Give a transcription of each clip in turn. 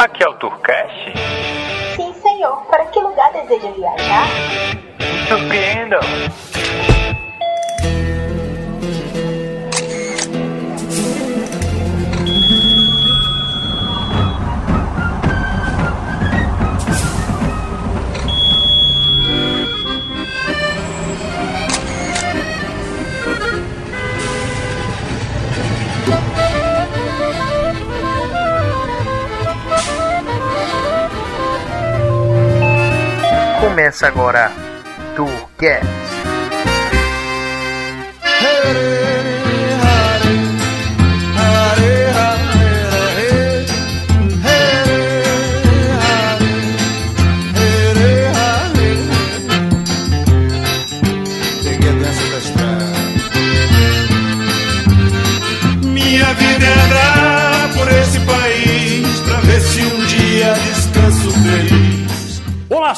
Aqui é o Turcast? Sim, senhor. Para que lugar deseja viajar? Surpreenda! Começa agora Tourcast.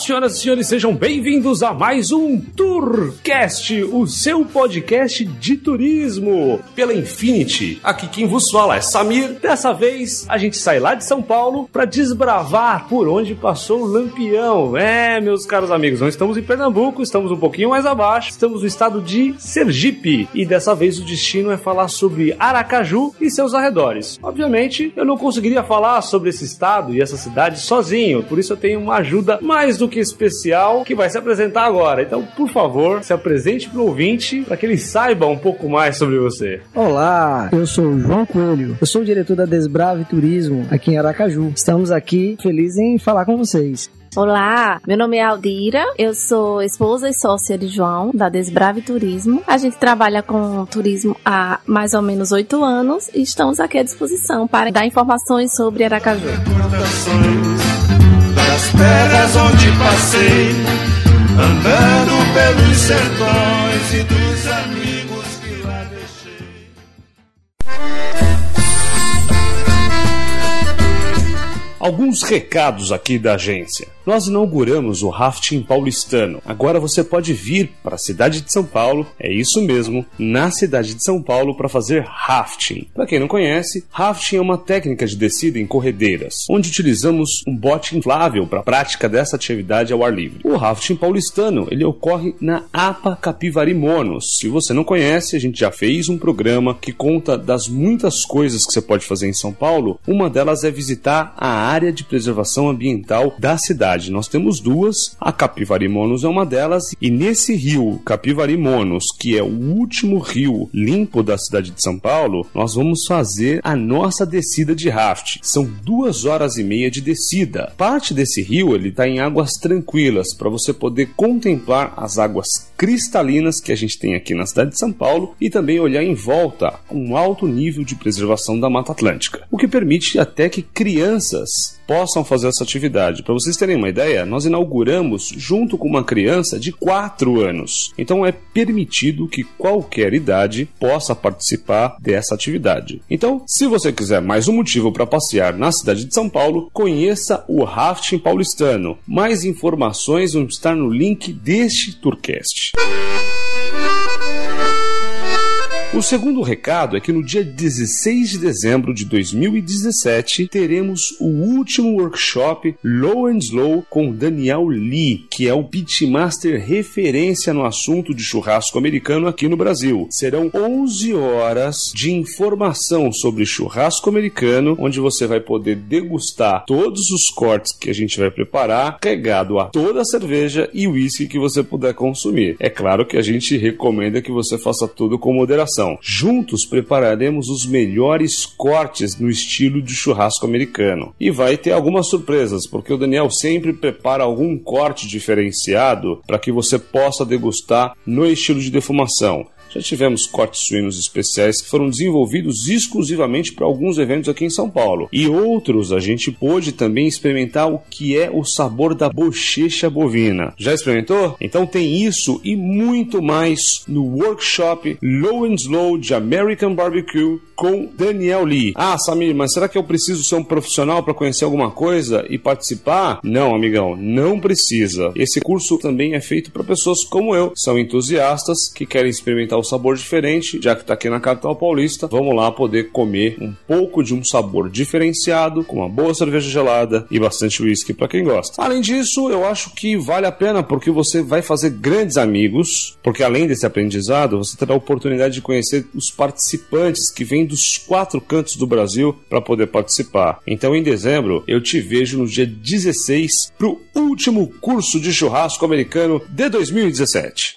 Senhoras e senhores, sejam bem-vindos a mais um Tourcast, o seu podcast de turismo pela Infinity. Aqui quem vos fala é Samir. Dessa vez a gente sai lá de São Paulo para desbravar por onde passou o Lampião. É, meus caros amigos, não estamos em Pernambuco, estamos um pouquinho mais abaixo, estamos no estado de Sergipe e dessa vez o destino é falar sobre Aracaju e seus arredores. Obviamente, eu não conseguiria falar sobre esse estado e essa cidade sozinho, por isso eu tenho uma ajuda mais do que especial que vai se apresentar agora. Então, por favor, se apresente para o ouvinte para que ele saiba um pouco mais sobre você. Olá, eu sou o João Coelho. Eu sou o diretor da Desbrave Turismo aqui em Aracaju. Estamos aqui felizes em falar com vocês. Olá, meu nome é Aldira, eu sou esposa e sócia de João, da Desbrave Turismo. A gente trabalha com turismo há mais ou menos oito anos e estamos aqui à disposição para dar informações sobre Aracaju. Das terras onde passei, andando pelos sertões e dos amigos Alguns recados aqui da agência. Nós inauguramos o rafting paulistano. Agora você pode vir para a cidade de São Paulo, é isso mesmo, na cidade de São Paulo para fazer rafting. Para quem não conhece, rafting é uma técnica de descida em corredeiras, onde utilizamos um bote inflável para a prática dessa atividade ao ar livre. O rafting paulistano, ele ocorre na APA Capivari Monos. Se você não conhece, a gente já fez um programa que conta das muitas coisas que você pode fazer em São Paulo. Uma delas é visitar a área de preservação ambiental da cidade. Nós temos duas, a Capivari Monos é uma delas, e nesse rio Capivari Monos, que é o último rio limpo da cidade de São Paulo, nós vamos fazer a nossa descida de raft. São duas horas e meia de descida. Parte desse rio ele está em águas tranquilas para você poder contemplar as águas cristalinas que a gente tem aqui na cidade de São Paulo e também olhar em volta um alto nível de preservação da Mata Atlântica, o que permite até que crianças possam fazer essa atividade. Para vocês terem uma ideia, nós inauguramos junto com uma criança de 4 anos. Então é permitido que qualquer idade possa participar dessa atividade. Então, se você quiser mais um motivo para passear na cidade de São Paulo, conheça o rafting paulistano. Mais informações vão estar no link deste Tourcast. O segundo recado é que no dia 16 de dezembro de 2017 teremos o último workshop Low and Slow com Daniel Lee, que é o pitmaster referência no assunto de churrasco americano aqui no Brasil. Serão 11 horas de informação sobre churrasco americano, onde você vai poder degustar todos os cortes que a gente vai preparar, regado a toda a cerveja e uísque que você puder consumir. É claro que a gente recomenda que você faça tudo com moderação. Juntos prepararemos os melhores cortes no estilo de churrasco americano. E vai ter algumas surpresas, porque o Daniel sempre prepara algum corte diferenciado para que você possa degustar no estilo de defumação. Já tivemos cortes suínos especiais que foram desenvolvidos exclusivamente para alguns eventos aqui em São Paulo. E outros a gente pôde também experimentar o que é o sabor da bochecha bovina. Já experimentou? Então tem isso e muito mais no workshop Low and Slow de American Barbecue com Daniel Lee. Ah, Samir, mas será que eu preciso ser um profissional para conhecer alguma coisa e participar? Não, amigão, não precisa. Esse curso também é feito para pessoas como eu, são entusiastas que querem experimentar o sabor diferente, já que está aqui na capital paulista, vamos lá poder comer um pouco de um sabor diferenciado, com uma boa cerveja gelada e bastante whisky para quem gosta. Além disso, eu acho que vale a pena porque você vai fazer grandes amigos, porque além desse aprendizado, você terá a oportunidade de conhecer os participantes que vêm dos quatro cantos do Brasil para poder participar. Então, em dezembro, eu te vejo no dia 16 para o último curso de churrasco americano de 2017.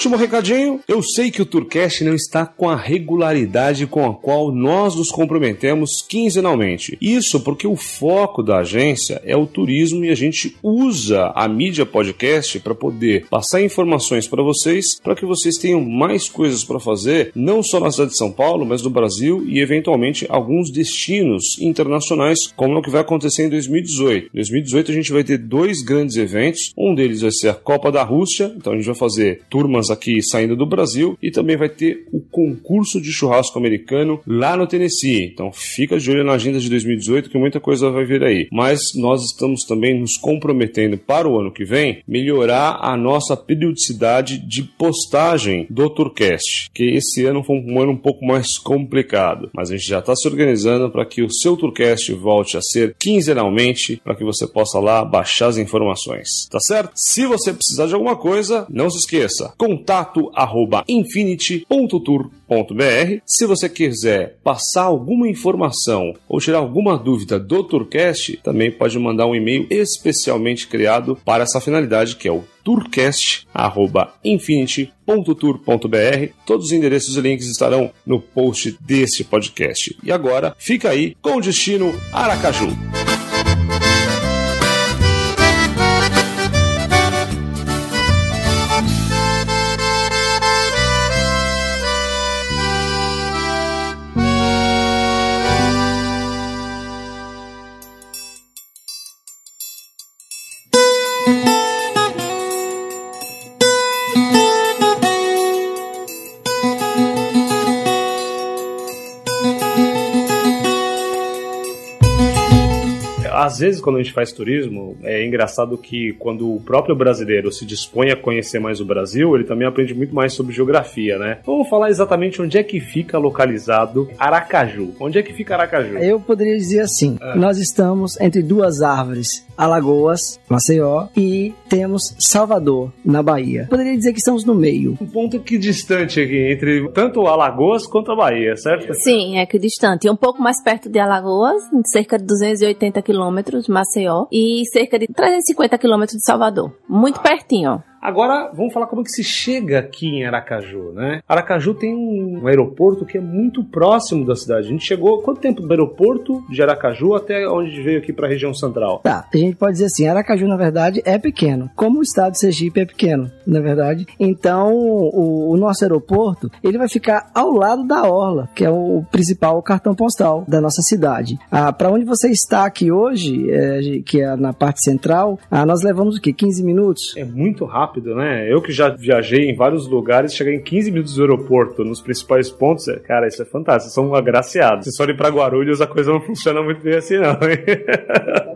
Último recadinho, eu sei que o Tourcast não está com a regularidade com a qual nós nos comprometemos quinzenalmente. Isso porque o foco da agência é o turismo e a gente usa a mídia podcast para poder passar informações para vocês, para que vocês tenham mais coisas para fazer, não só na cidade de São Paulo, mas no Brasil e eventualmente alguns destinos internacionais, como é o que vai acontecer em 2018. Em 2018 a gente vai ter dois grandes eventos, um deles vai ser a Copa da Rússia, então a gente vai fazer turmas aqui saindo do Brasil e também vai ter o concurso de churrasco americano lá no Tennessee. Então fica de olho na agenda de 2018 que muita coisa vai vir aí. Mas nós estamos também nos comprometendo para o ano que vem melhorar a nossa periodicidade de postagem do Tourcast, que esse ano foi um ano um pouco mais complicado, mas a gente já está se organizando para que o seu Tourcast volte a ser quinzenalmente para que você possa lá baixar as informações, tá certo? Se você precisar de alguma coisa, não se esqueça, contato arroba infinity.tour.br. Se você quiser passar alguma informação ou tirar alguma dúvida do Tourcast, também pode mandar um e-mail especialmente criado para essa finalidade, que é o tourcast.infinity.tour.br. Todos os endereços e links estarão no post deste podcast. E agora, fica aí com o destino Aracaju. Vezes, quando a gente faz turismo, é engraçado que quando o próprio brasileiro se dispõe a conhecer mais o Brasil, ele também aprende muito mais sobre geografia, né? Vamos falar exatamente onde é que fica localizado Aracaju. Onde é que fica Aracaju? Eu poderia dizer assim: nós estamos entre duas árvores, Alagoas, Maceió, e temos Salvador, na Bahia. Poderia dizer que estamos no meio. Um ponto que distante aqui, entre tanto Alagoas quanto a Bahia, certo? Sim, é que distante. Um pouco mais perto de Alagoas, cerca de 280 quilômetros de Maceió e cerca de 350 quilômetros de Salvador. Muito pertinho. Agora, vamos falar como é que se chega aqui em Aracaju, né? Aracaju tem um aeroporto que é muito próximo da cidade. A gente chegou quanto tempo do aeroporto de Aracaju até onde a gente veio aqui para a região central? Tá, a gente pode dizer assim, Aracaju na verdade é pequeno, como o estado de Sergipe é pequeno, na verdade. Então, o, o nosso aeroporto, ele vai ficar ao lado da orla, que é o principal cartão postal da nossa cidade. Ah, para onde você está aqui hoje, é, que é na parte central, ah, nós levamos o quê? 15 minutos? É muito rápido rápido, né? Eu que já viajei em vários lugares, chegar em 15 minutos do aeroporto, nos principais pontos, é, cara, isso é fantástico. São agraciados. Se forem pra Guarulhos, a coisa não funciona muito bem assim, não.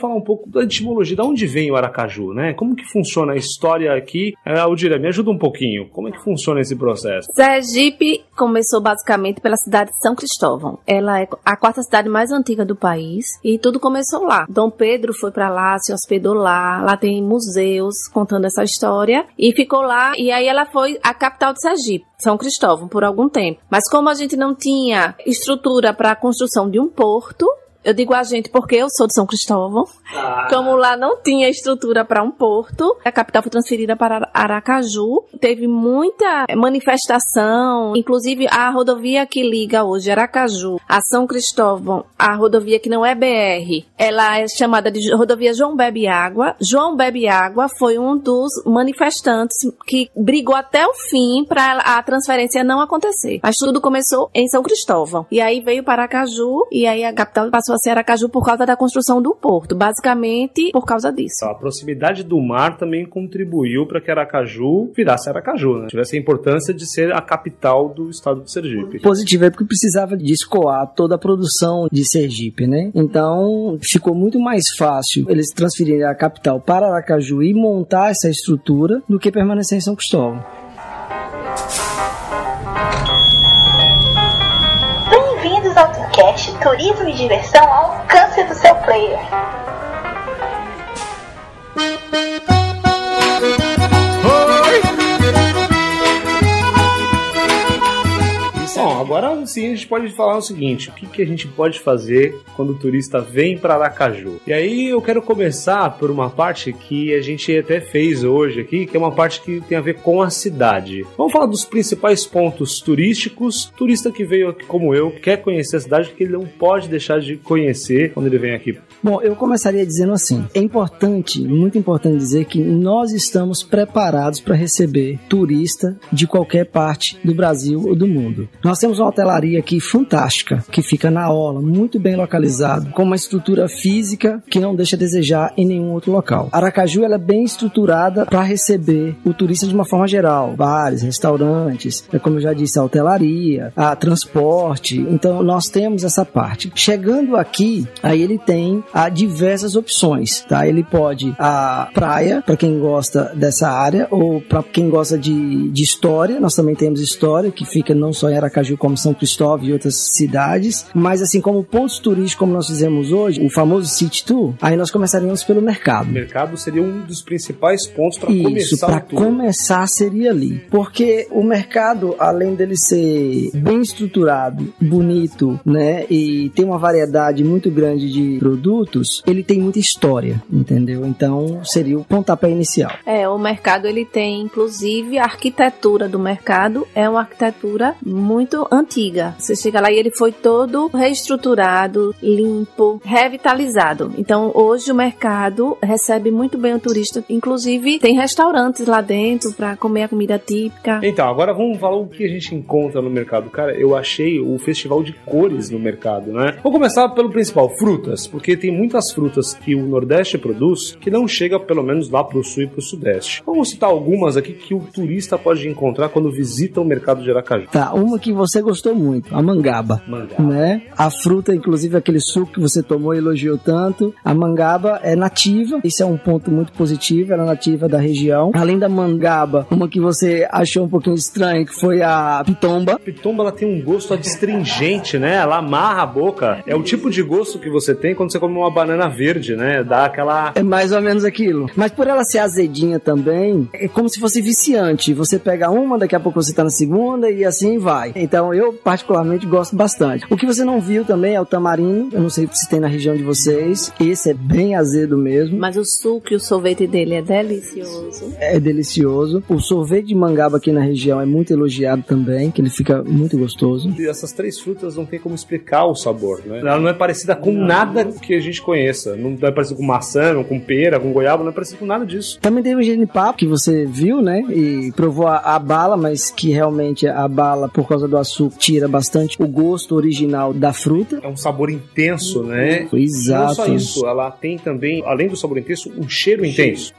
Falar um pouco da etimologia, de onde vem o Aracaju, né? Como que funciona a história aqui? É, Aldira, me ajuda um pouquinho. Como é que funciona esse processo? Sergipe começou basicamente pela cidade de São Cristóvão. Ela é a quarta cidade mais antiga do país e tudo começou lá. Dom Pedro foi para lá, se hospedou lá. Lá tem museus contando essa história e ficou lá. E aí ela foi a capital de Sergipe. São Cristóvão por algum tempo. Mas como a gente não tinha estrutura para a construção de um porto, eu digo a gente porque eu sou de São Cristóvão. Ah. Como lá não tinha estrutura para um porto, a capital foi transferida para Aracaju. Teve muita manifestação, inclusive a rodovia que liga hoje Aracaju a São Cristóvão, a rodovia que não é BR, ela é chamada de rodovia João Bebe Água. João Bebe Água foi um dos manifestantes que brigou até o fim para a transferência não acontecer. Mas tudo começou em São Cristóvão. E aí veio para Aracaju e aí a capital passou passou a ser Aracaju por causa da construção do porto, basicamente por causa disso. A proximidade do mar também contribuiu para que Aracaju virasse Aracaju, né? Tivesse a importância de ser a capital do estado de Sergipe. Positivo é porque precisava de escoar toda a produção de Sergipe, né? Então ficou muito mais fácil eles transferirem a capital para Aracaju e montar essa estrutura do que permanecer em São Cristóvão. Turismo e Diversão ao alcance do seu player. Bom, agora sim a gente pode falar o seguinte: o que, que a gente pode fazer quando o turista vem para Aracaju? E aí eu quero começar por uma parte que a gente até fez hoje aqui, que é uma parte que tem a ver com a cidade. Vamos falar dos principais pontos turísticos. Turista que veio aqui como eu, quer conhecer a cidade, que ele não pode deixar de conhecer quando ele vem aqui. Bom, eu começaria dizendo assim: é importante, muito importante dizer que nós estamos preparados para receber turista de qualquer parte do Brasil ou do mundo. Nós temos uma hotelaria aqui fantástica, que fica na Orla, muito bem localizado, com uma estrutura física que não deixa a desejar em nenhum outro local. Aracaju ela é bem estruturada para receber o turista de uma forma geral, bares, restaurantes, é como eu já disse, a hotelaria, a transporte. Então nós temos essa parte. Chegando aqui, aí ele tem a diversas opções, tá? Ele pode a praia para quem gosta dessa área ou para quem gosta de, de história. Nós também temos história que fica não só em Aracaju como São Cristóvão e outras cidades, mas assim como pontos turísticos como nós fizemos hoje, o famoso City Tour, aí nós começaríamos pelo mercado. O mercado seria um dos principais pontos para Isso, começar para o tour. começar seria ali. Porque o mercado, além dele ser bem estruturado, bonito, né, e tem uma variedade muito grande de produtos, ele tem muita história, entendeu? Então seria o pontapé inicial. É, o mercado ele tem, inclusive, a arquitetura do mercado é uma arquitetura muito antiga. Você chega lá e ele foi todo reestruturado, limpo, revitalizado. Então, hoje o mercado recebe muito bem o turista. Inclusive, tem restaurantes lá dentro para comer a comida típica. Então, agora vamos falar o que a gente encontra no mercado. Cara, eu achei o festival de cores no mercado, né? Vou começar pelo principal, frutas, porque tem muitas frutas que o Nordeste produz que não chega pelo menos lá pro Sul e pro Sudeste. Vamos citar algumas aqui que o turista pode encontrar quando visita o mercado de Aracaju. Tá, uma que você gostou muito, a mangaba. Mangaba. Né? A fruta, inclusive aquele suco que você tomou e elogiou tanto. A mangaba é nativa, isso é um ponto muito positivo, ela é nativa da região. Além da mangaba, uma que você achou um pouquinho estranha, que foi a pitomba. A pitomba ela tem um gosto adstringente, né? Ela amarra a boca. É o tipo de gosto que você tem quando você come uma banana verde, né? Dá aquela. É mais ou menos aquilo. Mas por ela ser azedinha também, é como se fosse viciante. Você pega uma, daqui a pouco você tá na segunda e assim vai. Então eu particularmente gosto bastante. O que você não viu também é o tamarino. Eu não sei se tem na região de vocês. Esse é bem azedo mesmo. Mas o suco e o sorvete dele é delicioso. É delicioso. O sorvete de mangaba aqui na região é muito elogiado também, que ele fica muito gostoso. E essas três frutas não tem como explicar o sabor, né? Ela não é parecida com nada que a gente conheça. Não é parecida com maçã, não com pera, com goiaba, não é parecida com nada disso. Também tem o genipapo, que você viu, né? E provou a, a bala, mas que realmente a bala, por causa do açúcar, tira bastante o gosto original da fruta. É um sabor intenso, né? Exato. Não só isso, ela tem também, além do sabor intenso, um cheiro intenso.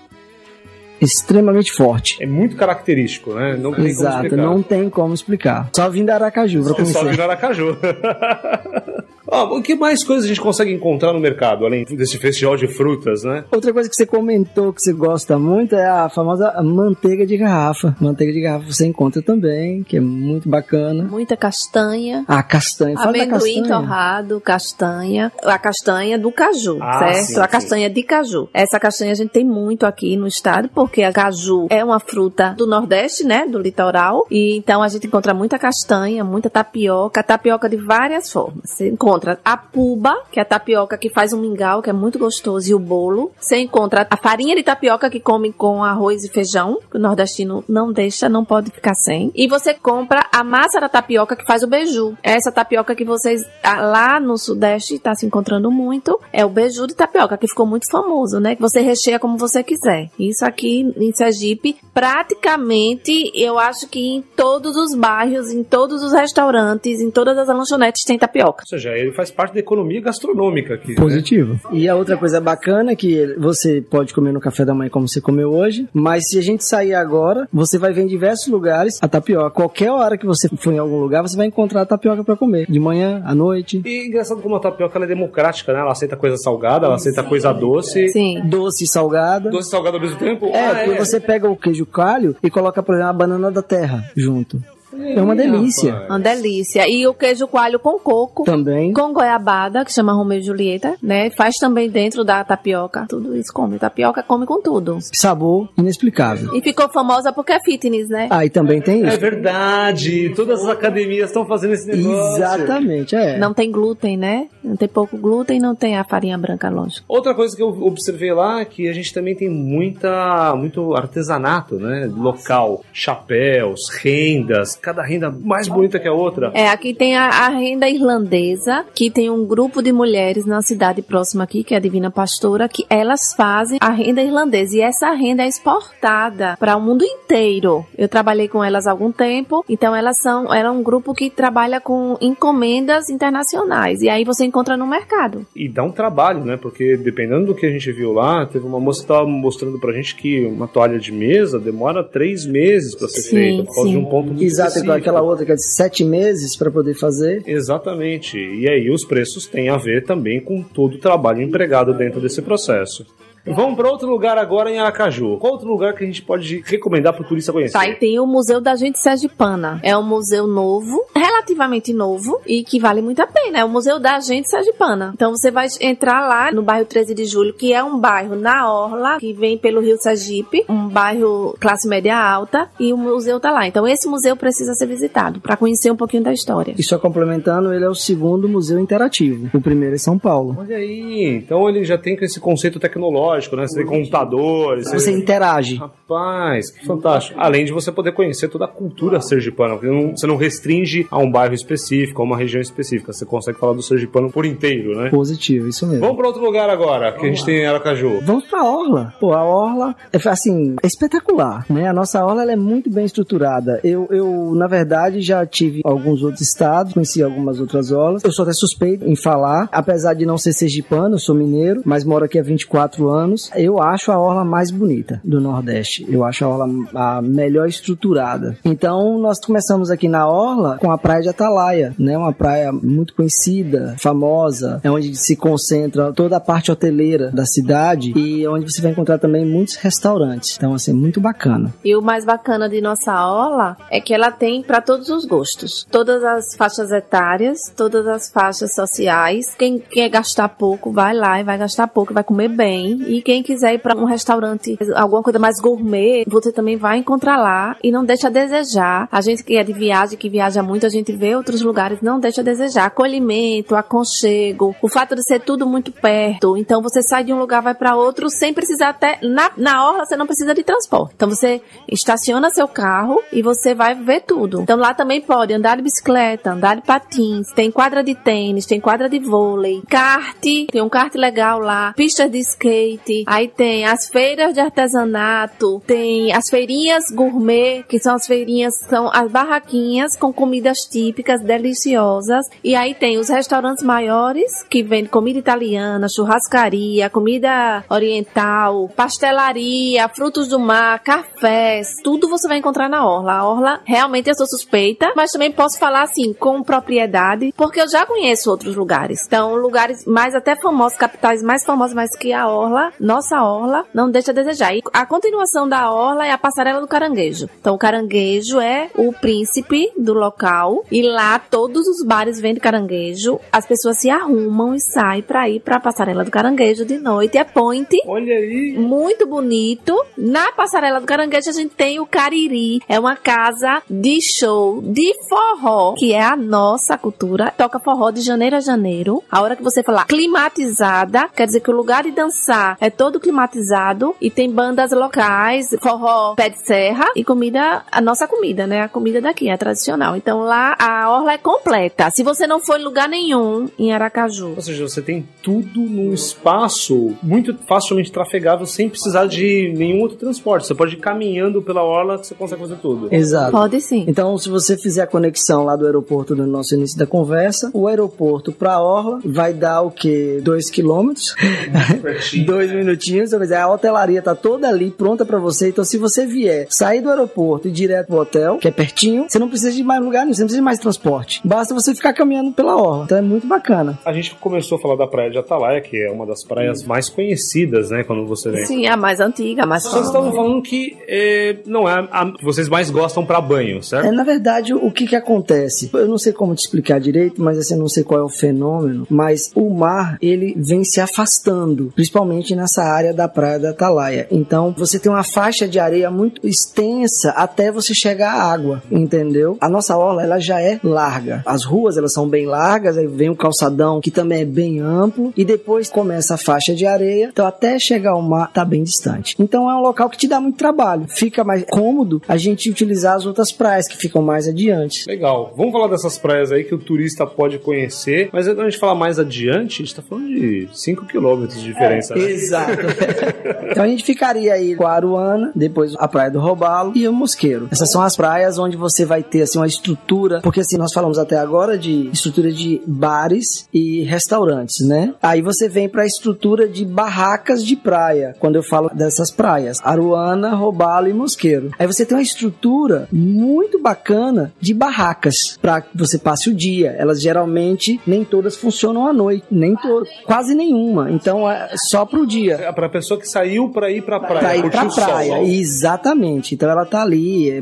Extremamente forte. É muito característico, né? Não tem como Exato, explicar. não tem como explicar. Só vindo da Aracaju pra É só conhecer. vir Aracaju. Ó, o que mais coisas a gente consegue encontrar no mercado, além desse festival de frutas, né? Outra coisa que você comentou que você gosta muito é a famosa manteiga de garrafa. Manteiga de garrafa você encontra também, que é muito bacana. Muita castanha. A castanha. Fala da Amendoim castanha. torrado, castanha. A castanha do caju, Ah, certo? sim, a sim. castanha de caju. Essa castanha a gente tem muito aqui no estado, porque a caju é uma fruta do Nordeste, né? Do litoral. E então a gente encontra muita castanha, muita tapioca, tapioca de várias formas. Você encontra a puba, que é a tapioca que faz um mingau, que é muito gostoso, e o bolo. Você encontra a farinha de tapioca que come com arroz e feijão, que o nordestino não deixa, não pode ficar sem. E você compra a massa da tapioca que faz o beiju. Essa tapioca que vocês ah, lá no sudeste está se encontrando muito, é o beiju de tapioca, que ficou muito famoso, né? Que você recheia como você quiser. Isso aqui em Sergipe, praticamente, eu acho que em todos os bairros, em todos os restaurantes, em todas as lanchonetes tem tapioca. Ou seja, é faz parte da economia gastronômica aqui. né? Positivo. E a outra coisa bacana é que você pode comer no café da manhã como você comeu hoje, mas se a gente sair agora, você vai ver em diversos lugares a tapioca. Qualquer hora que você for em algum lugar, você vai encontrar a tapioca pra comer. De manhã, à noite. E engraçado como a tapioca ela é democrática, né? Ela aceita coisa salgada, ela aceita coisa doce. Sim. Doce e salgada. Doce e salgada ao mesmo tempo? É, Ah, porque você pega o queijo coalho e coloca, por exemplo, a banana da terra junto. É uma delícia. rapaz. Uma delícia. E o queijo coalho com coco. Também. Com goiabada, que chama Romeu e Julieta, né? Faz também dentro da tapioca. Tudo isso come. Tapioca come com tudo. Sabor inexplicável. E ficou famosa porque é fitness, né? Ah, e também tem É isso. verdade, todas as academias estão fazendo esse negócio. Exatamente, é. Não tem glúten, né? Não tem pouco glúten, não tem a farinha branca, lógico. Outra coisa que eu observei lá é que a gente também tem muita, muito artesanato, né? Local, chapéus, rendas, cada renda mais bonita que a outra. É, aqui tem a, a renda irlandesa, que tem um grupo de mulheres na cidade próxima aqui, que é a Divina Pastora, que elas fazem a renda irlandesa. E essa renda é exportada para o mundo inteiro. Eu trabalhei com elas há algum tempo, então elas são, era um grupo que trabalha com encomendas internacionais. E aí você encontra no mercado. E dá um trabalho, né? Porque dependendo do que a gente viu lá, teve uma moça que estava mostrando pra gente que uma toalha de mesa demora três meses pra ser Sim, feita, por causa sim. de um ponto muito Exato, igual específico. aquela outra que é de sete meses pra poder fazer. Exatamente. E aí os preços têm a ver também com todo o trabalho empregado dentro desse processo. Vamos para outro lugar agora em Aracaju. Qual outro lugar que a gente pode recomendar para o turista conhecer? Tá, e tem o Museu da Gente Sergipana. É um museu novo, relativamente novo, e que vale muito a pena. É o Museu da Gente Sergipana. Então você vai entrar lá no bairro 13 de Julho, que é um bairro na Orla, que vem pelo Rio Sergipe, um bairro classe média alta, e o museu tá lá. Então esse museu precisa ser visitado para conhecer um pouquinho da história. E só complementando, ele é o segundo museu interativo. O primeiro é São Paulo. Olha aí, então ele já tem esse conceito tecnológico, né? Você tem computadores. Você interage. Rapaz, que fantástico. Além de você poder conhecer toda a cultura sergipana, porque não- você não restringe a um bairro específico, a uma região específica. Você consegue falar do sergipano por inteiro, né? Positivo, isso mesmo. Vamos para outro lugar agora, que a gente tem em Aracaju. Vamos pra Orla. Pô, a Orla é assim, é espetacular, né? A nossa Orla é muito bem estruturada. Eu, eu, na verdade, já tive alguns outros estados, conheci algumas outras orlas. Eu sou até suspeito em falar, apesar de não ser sergipano, eu sou mineiro, mas moro aqui há 24 anos. Eu acho a Orla mais bonita do Nordeste. Eu acho a Orla a melhor estruturada. Então, nós começamos aqui na Orla com a Praia de Atalaia, né? Uma praia muito conhecida, famosa, é onde se concentra toda a parte hoteleira da cidade e é onde você vai encontrar também muitos restaurantes. Então, assim, muito bacana. E o mais bacana de nossa aula é que ela tem para todos os gostos, todas as faixas etárias, todas as faixas sociais. Quem quer gastar pouco, vai lá e vai gastar pouco, vai comer bem. E quem quiser ir para um restaurante, alguma coisa mais gourmet, você também vai encontrar lá e não deixa a desejar. A gente que é de viagem, que viaja muito, a gente vê outros lugares, não deixa a desejar. Acolhimento, aconchego, o fato de ser tudo muito perto. Então você sai de um lugar, vai para outro sem precisar até na, na orla você não precisa de transporte. Então você estaciona seu carro e você vai ver tudo. Então lá também pode andar de bicicleta, andar de patins, tem quadra de tênis, tem quadra de vôlei, kart, tem um kart legal lá, pistas de skate, aí tem as feiras de artesanato, tem as feirinhas gourmet, que são as feirinhas, são as barraquinhas com comidas típicas deliciosas, e aí tem os restaurantes maiores que vendem comida italiana, churrascaria, comida oriental, pastelaria, frutos do mar, cafés, tudo você vai encontrar na Orla. A Orla, realmente eu sou suspeita, mas também posso falar assim, com propriedade, porque eu já conheço outros lugares. Então, lugares mais até famosos, capitais mais famosas, mas que a Orla, nossa Orla, não deixa a desejar. E a continuação da Orla é a Passarela do Caranguejo. Então, o caranguejo é o príncipe do local, e lá todos os bares vendem caranguejo, as pessoas se arrumam e saem pra ir pra Passarela do Caranguejo de noite. É point, Olha aí. muito bonito. Na Passarela do Caranguejo a gente tem o Cariri. É uma casa de show de forró, que é a nossa cultura. Toca forró de janeiro a janeiro. A hora que você falar climatizada, quer dizer que o lugar de dançar é todo climatizado e tem bandas locais, forró pé de serra e comida, a nossa comida, né? A comida daqui, é tradicional. Então lá a orla é completa. Se você não for em lugar nenhum em Aracaju. Ou seja, você tem tudo num espaço muito facilmente trafegável sem precisar de nenhum outro transporte. Você pode ir caminhando pela orla que você consegue fazer tudo. Exato. Pode sim. Então, se você fizer a conexão lá do aeroporto no nosso início da conversa, o aeroporto pra Orla vai dar o quê? Dois quilômetros? Dois minutinhos. Dizer, a hotelaria tá toda ali, pronta pra você. Então, se você vier sair do aeroporto e ir direto pro hotel, que é pertinho, você não precisa de mais lugar nenhum, você não precisa de mais transporte. Basta você ficar caminhando pela Orla. Então, é muito bacana. A gente começou a falar da praia de Atalaia, que é uma das praias mais conhecidas, né? Quando você vem. Sim, a mais antiga, a mais Vocês estavam falando que é, não é a que vocês mais gostam pra banho, certo? É, na verdade, o que que acontece? Eu não sei como te explicar direito, mas assim, eu não sei qual é o fenômeno, mas o mar, ele vem se afastando, principalmente nessa área da praia da Atalaia. Então, você tem uma faixa de areia muito extensa até você chegar à água, entendeu? A nossa orla, ela já é larga. As ruas, elas são bem largas, aí vem o calçadão, que também é bem amplo, e depois começa a faixa de areia, então até chegar ao mar, tá bem distante. Então, é um local que te dá muito trabalho. Fica mais cômodo a gente utilizar as outras praias que ficam mais adiante. Legal. Vamos falar dessas praias aí que o turista pode conhecer, mas quando a gente falar mais adiante, a gente tá falando de 5 quilômetros de diferença, né? Exato. então a gente ficaria aí com a Aruana, depois a Praia do Robalo e o Mosqueiro. Essas são as praias onde você vai ter assim uma estrutura, porque assim nós falamos até agora de estrutura de bares e restaurantes, né? Aí você vem para a estrutura de barracas de praia, quando eu falo dessas praias, Aruana, Robalo e Mosqueiro. Aí você tem uma estrutura muito bacana de barracas para que você passe o dia. Elas geralmente nem todas funcionam à noite, nem to quase nenhuma. Então é só pro dia. É pra pessoa que saiu pra ir pra praia, Pra ir pra o sol. praia, exatamente. Então ela tá ali. é- é-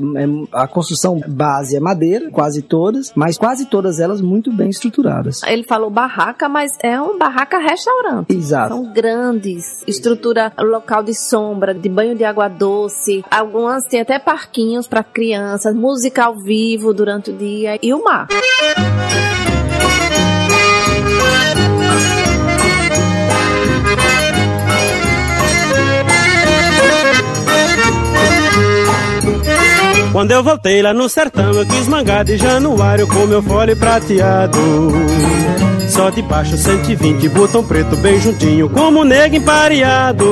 a construção base é madeira, quase todas, mas quase todas elas muito bem estruturadas. Ele falou barraca, mas é um barraca-restaurante. Exato. São grandes, estrutura local de sombra, de banho de água doce. Algumas têm até parquinhos para crianças, música ao vivo durante o dia e o mar. Quando eu voltei lá no sertão, eu quis mangar de januário com meu fole prateado. Só de baixo 120, botão preto bem juntinho, como nego empareado.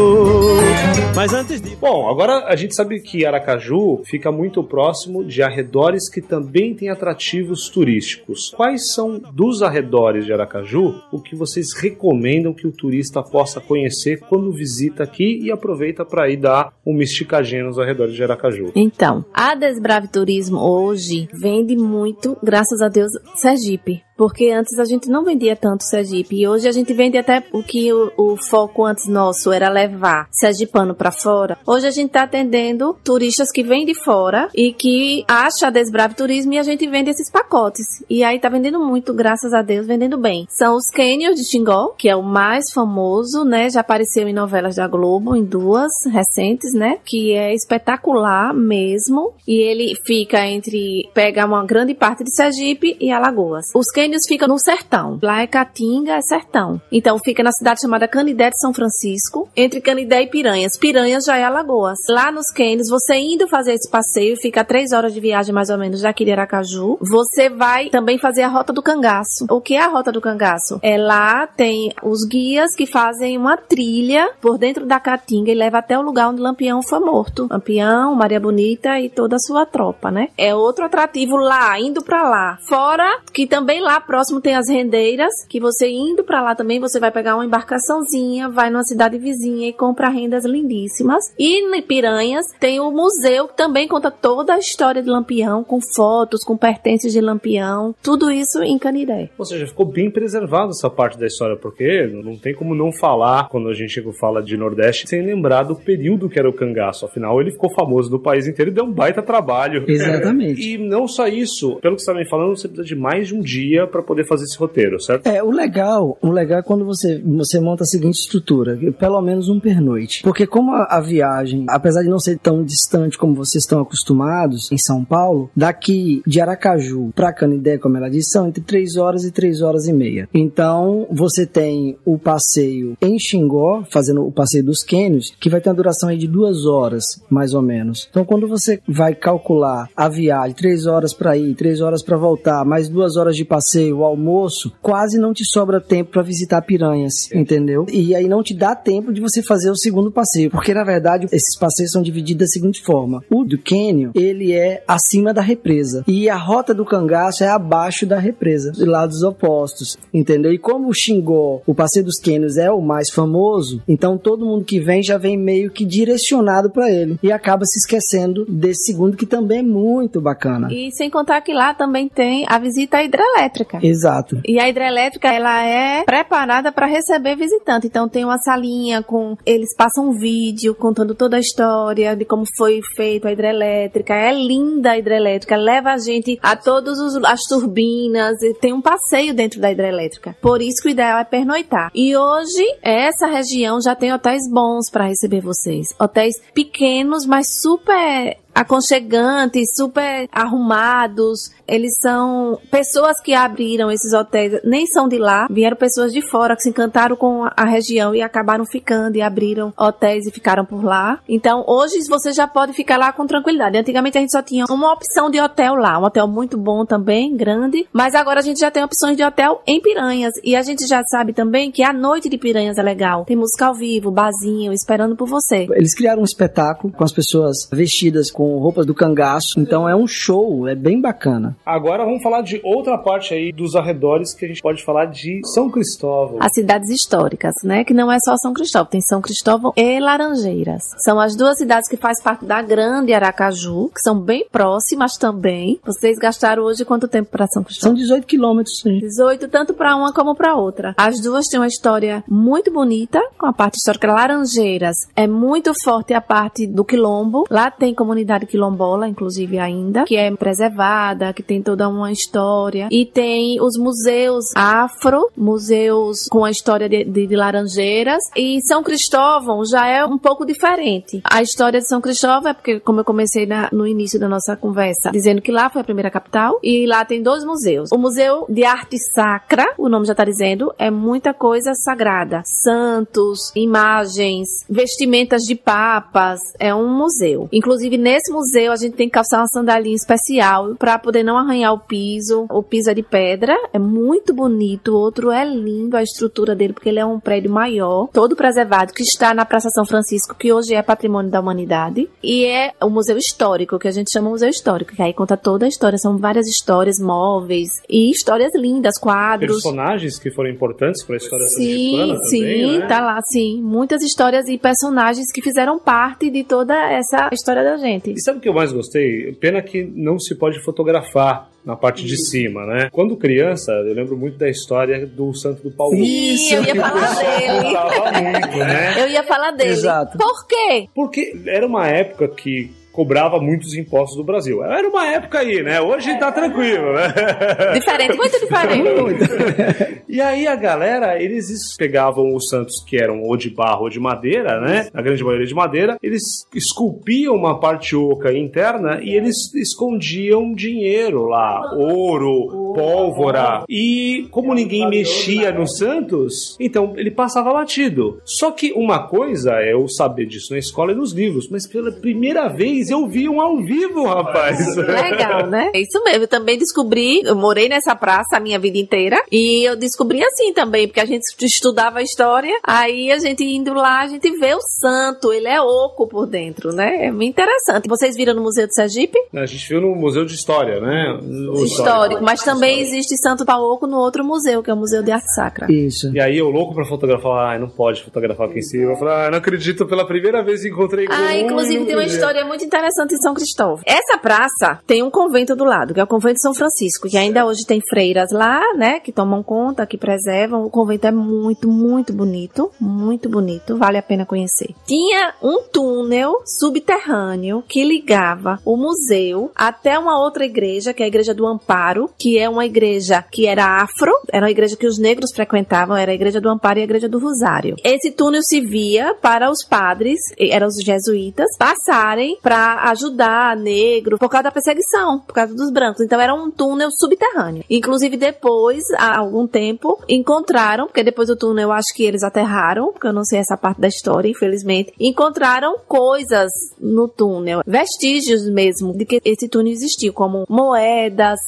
Mas antes de. Bom, agora a gente sabe que Aracaju fica muito próximo de arredores que também têm atrativos turísticos. Quais são dos arredores de Aracaju o que vocês recomendam que o turista possa conhecer quando visita aqui e aproveita para ir dar uma esticadinha nos arredores de Aracaju? Então, a Desbrave Turismo hoje vende muito, graças a Deus, Sergipe. Porque antes a gente não vendia tanto Sergipe. E hoje a gente vende até o que o, o foco antes nosso era levar sergipano para fora. Hoje a gente tá atendendo turistas que vêm de fora e que acha Desbrave Turismo e a gente vende esses pacotes. E aí tá vendendo muito, graças a Deus, vendendo bem. São os Canyons de Xingó, que é o mais famoso, né? Já apareceu em novelas da Globo, em duas recentes, né? Que é espetacular mesmo. E ele fica entre. pega uma grande parte de Sergipe e Alagoas. Os Canyons ficam no sertão. Lá é Caatinga, é sertão. Então fica na cidade chamada Canidé de São Francisco, entre Canidé e Piranhas. Piranhas já é Alagoas. Lá nos Canyons, você indo fazer esse passeio, fica três horas de viagem mais ou menos daqui de Aracaju. Você vai também fazer a Rota do Cangaço. O que é a Rota do Cangaço? É lá tem os guias que fazem uma trilha por dentro da Caatinga e leva até o lugar onde Lampião foi morto. Lampião, Maria Bonita e toda a sua tropa, né? É outro atrativo lá, indo pra lá. Fora que também lá próximo tem as rendeiras, que você indo pra lá também, você vai pegar uma embarcaçãozinha, vai numa cidade vizinha e compra rendas lindíssimas. E em Piranhas tem o museu que também conta toda a história de Lampião, com fotos, com pertences de Lampião, tudo isso em Canidé. Ou seja, ficou bem preservado essa parte da história, porque não tem como não falar, quando a gente fala de Nordeste, sem lembrar do período que era o cangaço. Afinal, ele ficou famoso no país inteiro e deu um baita trabalho. Exatamente. E não só isso, pelo que você está me falando, você precisa de mais de um dia para poder fazer esse roteiro, certo? É, o legal, o legal é quando você, você monta a seguinte estrutura, pelo menos um pernoite. Porque como a, a viagem, apesar de não ser tão distante como vocês estão acostumados em São Paulo, daqui de Aracaju para Canindé, como ela disse, são entre 3 horas e 3 horas e meia. Então, você tem o passeio em Xingó, fazendo o passeio dos cânions, que vai ter uma duração aí de duas horas, mais ou menos. Então, quando você vai calcular a viagem, 3 horas para ir, 3 horas para voltar, mais duas horas de passeio, o almoço, quase não te sobra tempo para visitar piranhas, entendeu? E aí não te dá tempo de você fazer o segundo passeio, porque na verdade esses passeios são divididos da seguinte forma: o do Canyon, ele é acima da represa e a rota do cangaço é abaixo da represa, de lados opostos, entendeu? E como o Xingó, o passeio dos Canyons é o mais famoso, então todo mundo que vem já vem meio que direcionado para ele e acaba se esquecendo desse segundo que também é muito bacana. E sem contar que lá também tem a visita hidrelétrica. Exato. E a hidrelétrica, ela é preparada para receber visitante. Então tem uma salinha com eles passam um vídeo contando toda a história de como foi feita a hidrelétrica. É linda a hidrelétrica, leva a gente a todas as turbinas e tem um passeio dentro da hidrelétrica. Por isso que o ideal é pernoitar. E hoje essa região já tem hotéis bons para receber vocês. Hotéis pequenos, mas super aconchegantes, super arrumados. Eles são pessoas que abriram esses hotéis, nem são de lá, vieram pessoas de fora que se encantaram com a região e acabaram ficando e abriram hotéis e ficaram por lá. Então, hoje você já pode ficar lá com tranquilidade. Antigamente a gente só tinha uma opção de hotel lá, um hotel muito bom também, grande, mas agora a gente já tem opções de hotel em Piranhas e a gente já sabe também que a noite de Piranhas é legal. Tem música ao vivo, barzinho, esperando por você. Eles criaram um espetáculo com as pessoas vestidas com roupas do cangaço. Então é um show, é bem bacana. Agora vamos falar de outra parte aí dos arredores que a gente pode falar de São Cristóvão. As cidades históricas, né? Que não é só São Cristóvão, tem São Cristóvão e Laranjeiras. São as duas cidades que fazem parte da Grande Aracaju, que são bem próximas também. Vocês gastaram hoje quanto tempo para São Cristóvão? São 18 quilômetros. 18, tanto para uma como para outra. As duas têm uma história muito bonita, com a parte histórica Laranjeiras. É muito forte a parte do quilombo. Lá tem comunidade quilombola, inclusive ainda, que é preservada, que tem toda uma história. E tem os museus afro, museus com a história de, de, de Laranjeiras. E São Cristóvão já é um pouco diferente. A história de São Cristóvão é porque, como eu comecei na, no início da nossa conversa, dizendo que lá foi a primeira capital. E lá tem dois museus. O Museu de Arte Sacra, o nome já está dizendo, é muita coisa sagrada. Santos, imagens, vestimentas de papas. É um museu. Inclusive, nesse museu a gente tem que calçar uma sandalinha especial para poder não arranhar o piso. O piso é de pedra, é muito bonito. O outro é lindo a estrutura dele porque ele é um prédio maior, todo preservado que está na Praça São Francisco, que hoje é Patrimônio da Humanidade, e é o museu histórico que a gente chama museu histórico, que aí conta toda a história, são várias histórias móveis e histórias lindas, quadros, personagens que foram importantes para a história Sim, também, sim, né? tá lá, sim. Muitas histórias e personagens que fizeram parte de toda essa história da gente. E sabe o que eu mais gostei? Pena que não se pode fotografar na parte de cima, né? Quando criança, eu lembro muito da história do Santo do Paulo. Sim, eu ia falar dele. Muito, né? Eu ia falar dele. Exato. Por quê? Porque era uma época que cobrava muitos impostos do Brasil. Era uma época aí, né? Hoje tá tranquilo, né? Diferente, muito diferente. E aí a galera, eles es- pegavam os santos que eram ou de barro ou de madeira, né? A grande maioria de madeira, eles esculpiam uma parte oca interna e eles escondiam dinheiro lá, ouro, pólvora. E como ninguém mexia nos santos, então ele passava batido. Só que uma coisa é eu saber disso na escola e nos livros, mas pela primeira vez eu vi um ao vivo, rapaz. Legal, né? É isso mesmo. Eu também descobri, eu morei nessa praça a minha vida inteira e eu descobri assim também, porque a gente estudava a história, aí a gente indo lá, a gente vê o santo, ele é oco por dentro, né? É muito interessante. Vocês viram no Museu do Sergipe? A gente viu no Museu de História, né? O Histórico, mas também existe Santo Pauoco no outro museu, que é o Museu de Arte Sacra. Isso. E aí eu louco pra fotografar, ai, não pode fotografar aqui em cima. Eu falei, ah, não acredito, pela primeira vez encontrei com Ah, um, inclusive tem uma história muito interessante em São Cristóvão. Essa praça tem um convento do lado, que é o convento de São Francisco, que ainda hoje tem freiras lá, né, que tomam conta, que preservam. O convento é muito, muito bonito, muito bonito, vale a pena conhecer. Tinha um túnel subterrâneo que ligava o museu até uma outra igreja, que é a Igreja do Amparo, que é uma uma igreja que era afro, era uma igreja que os negros frequentavam, era a igreja do Amparo e a igreja do Rosário. Esse túnel se via para os padres, eram os jesuítas, passarem para ajudar negro por causa da perseguição, por causa dos brancos. Então era um túnel subterrâneo. Inclusive depois, há algum tempo, encontraram, porque depois do túnel eu acho que eles aterraram, porque eu não sei essa parte da história, infelizmente, encontraram coisas no túnel, vestígios mesmo de que esse túnel existiu, como moedas,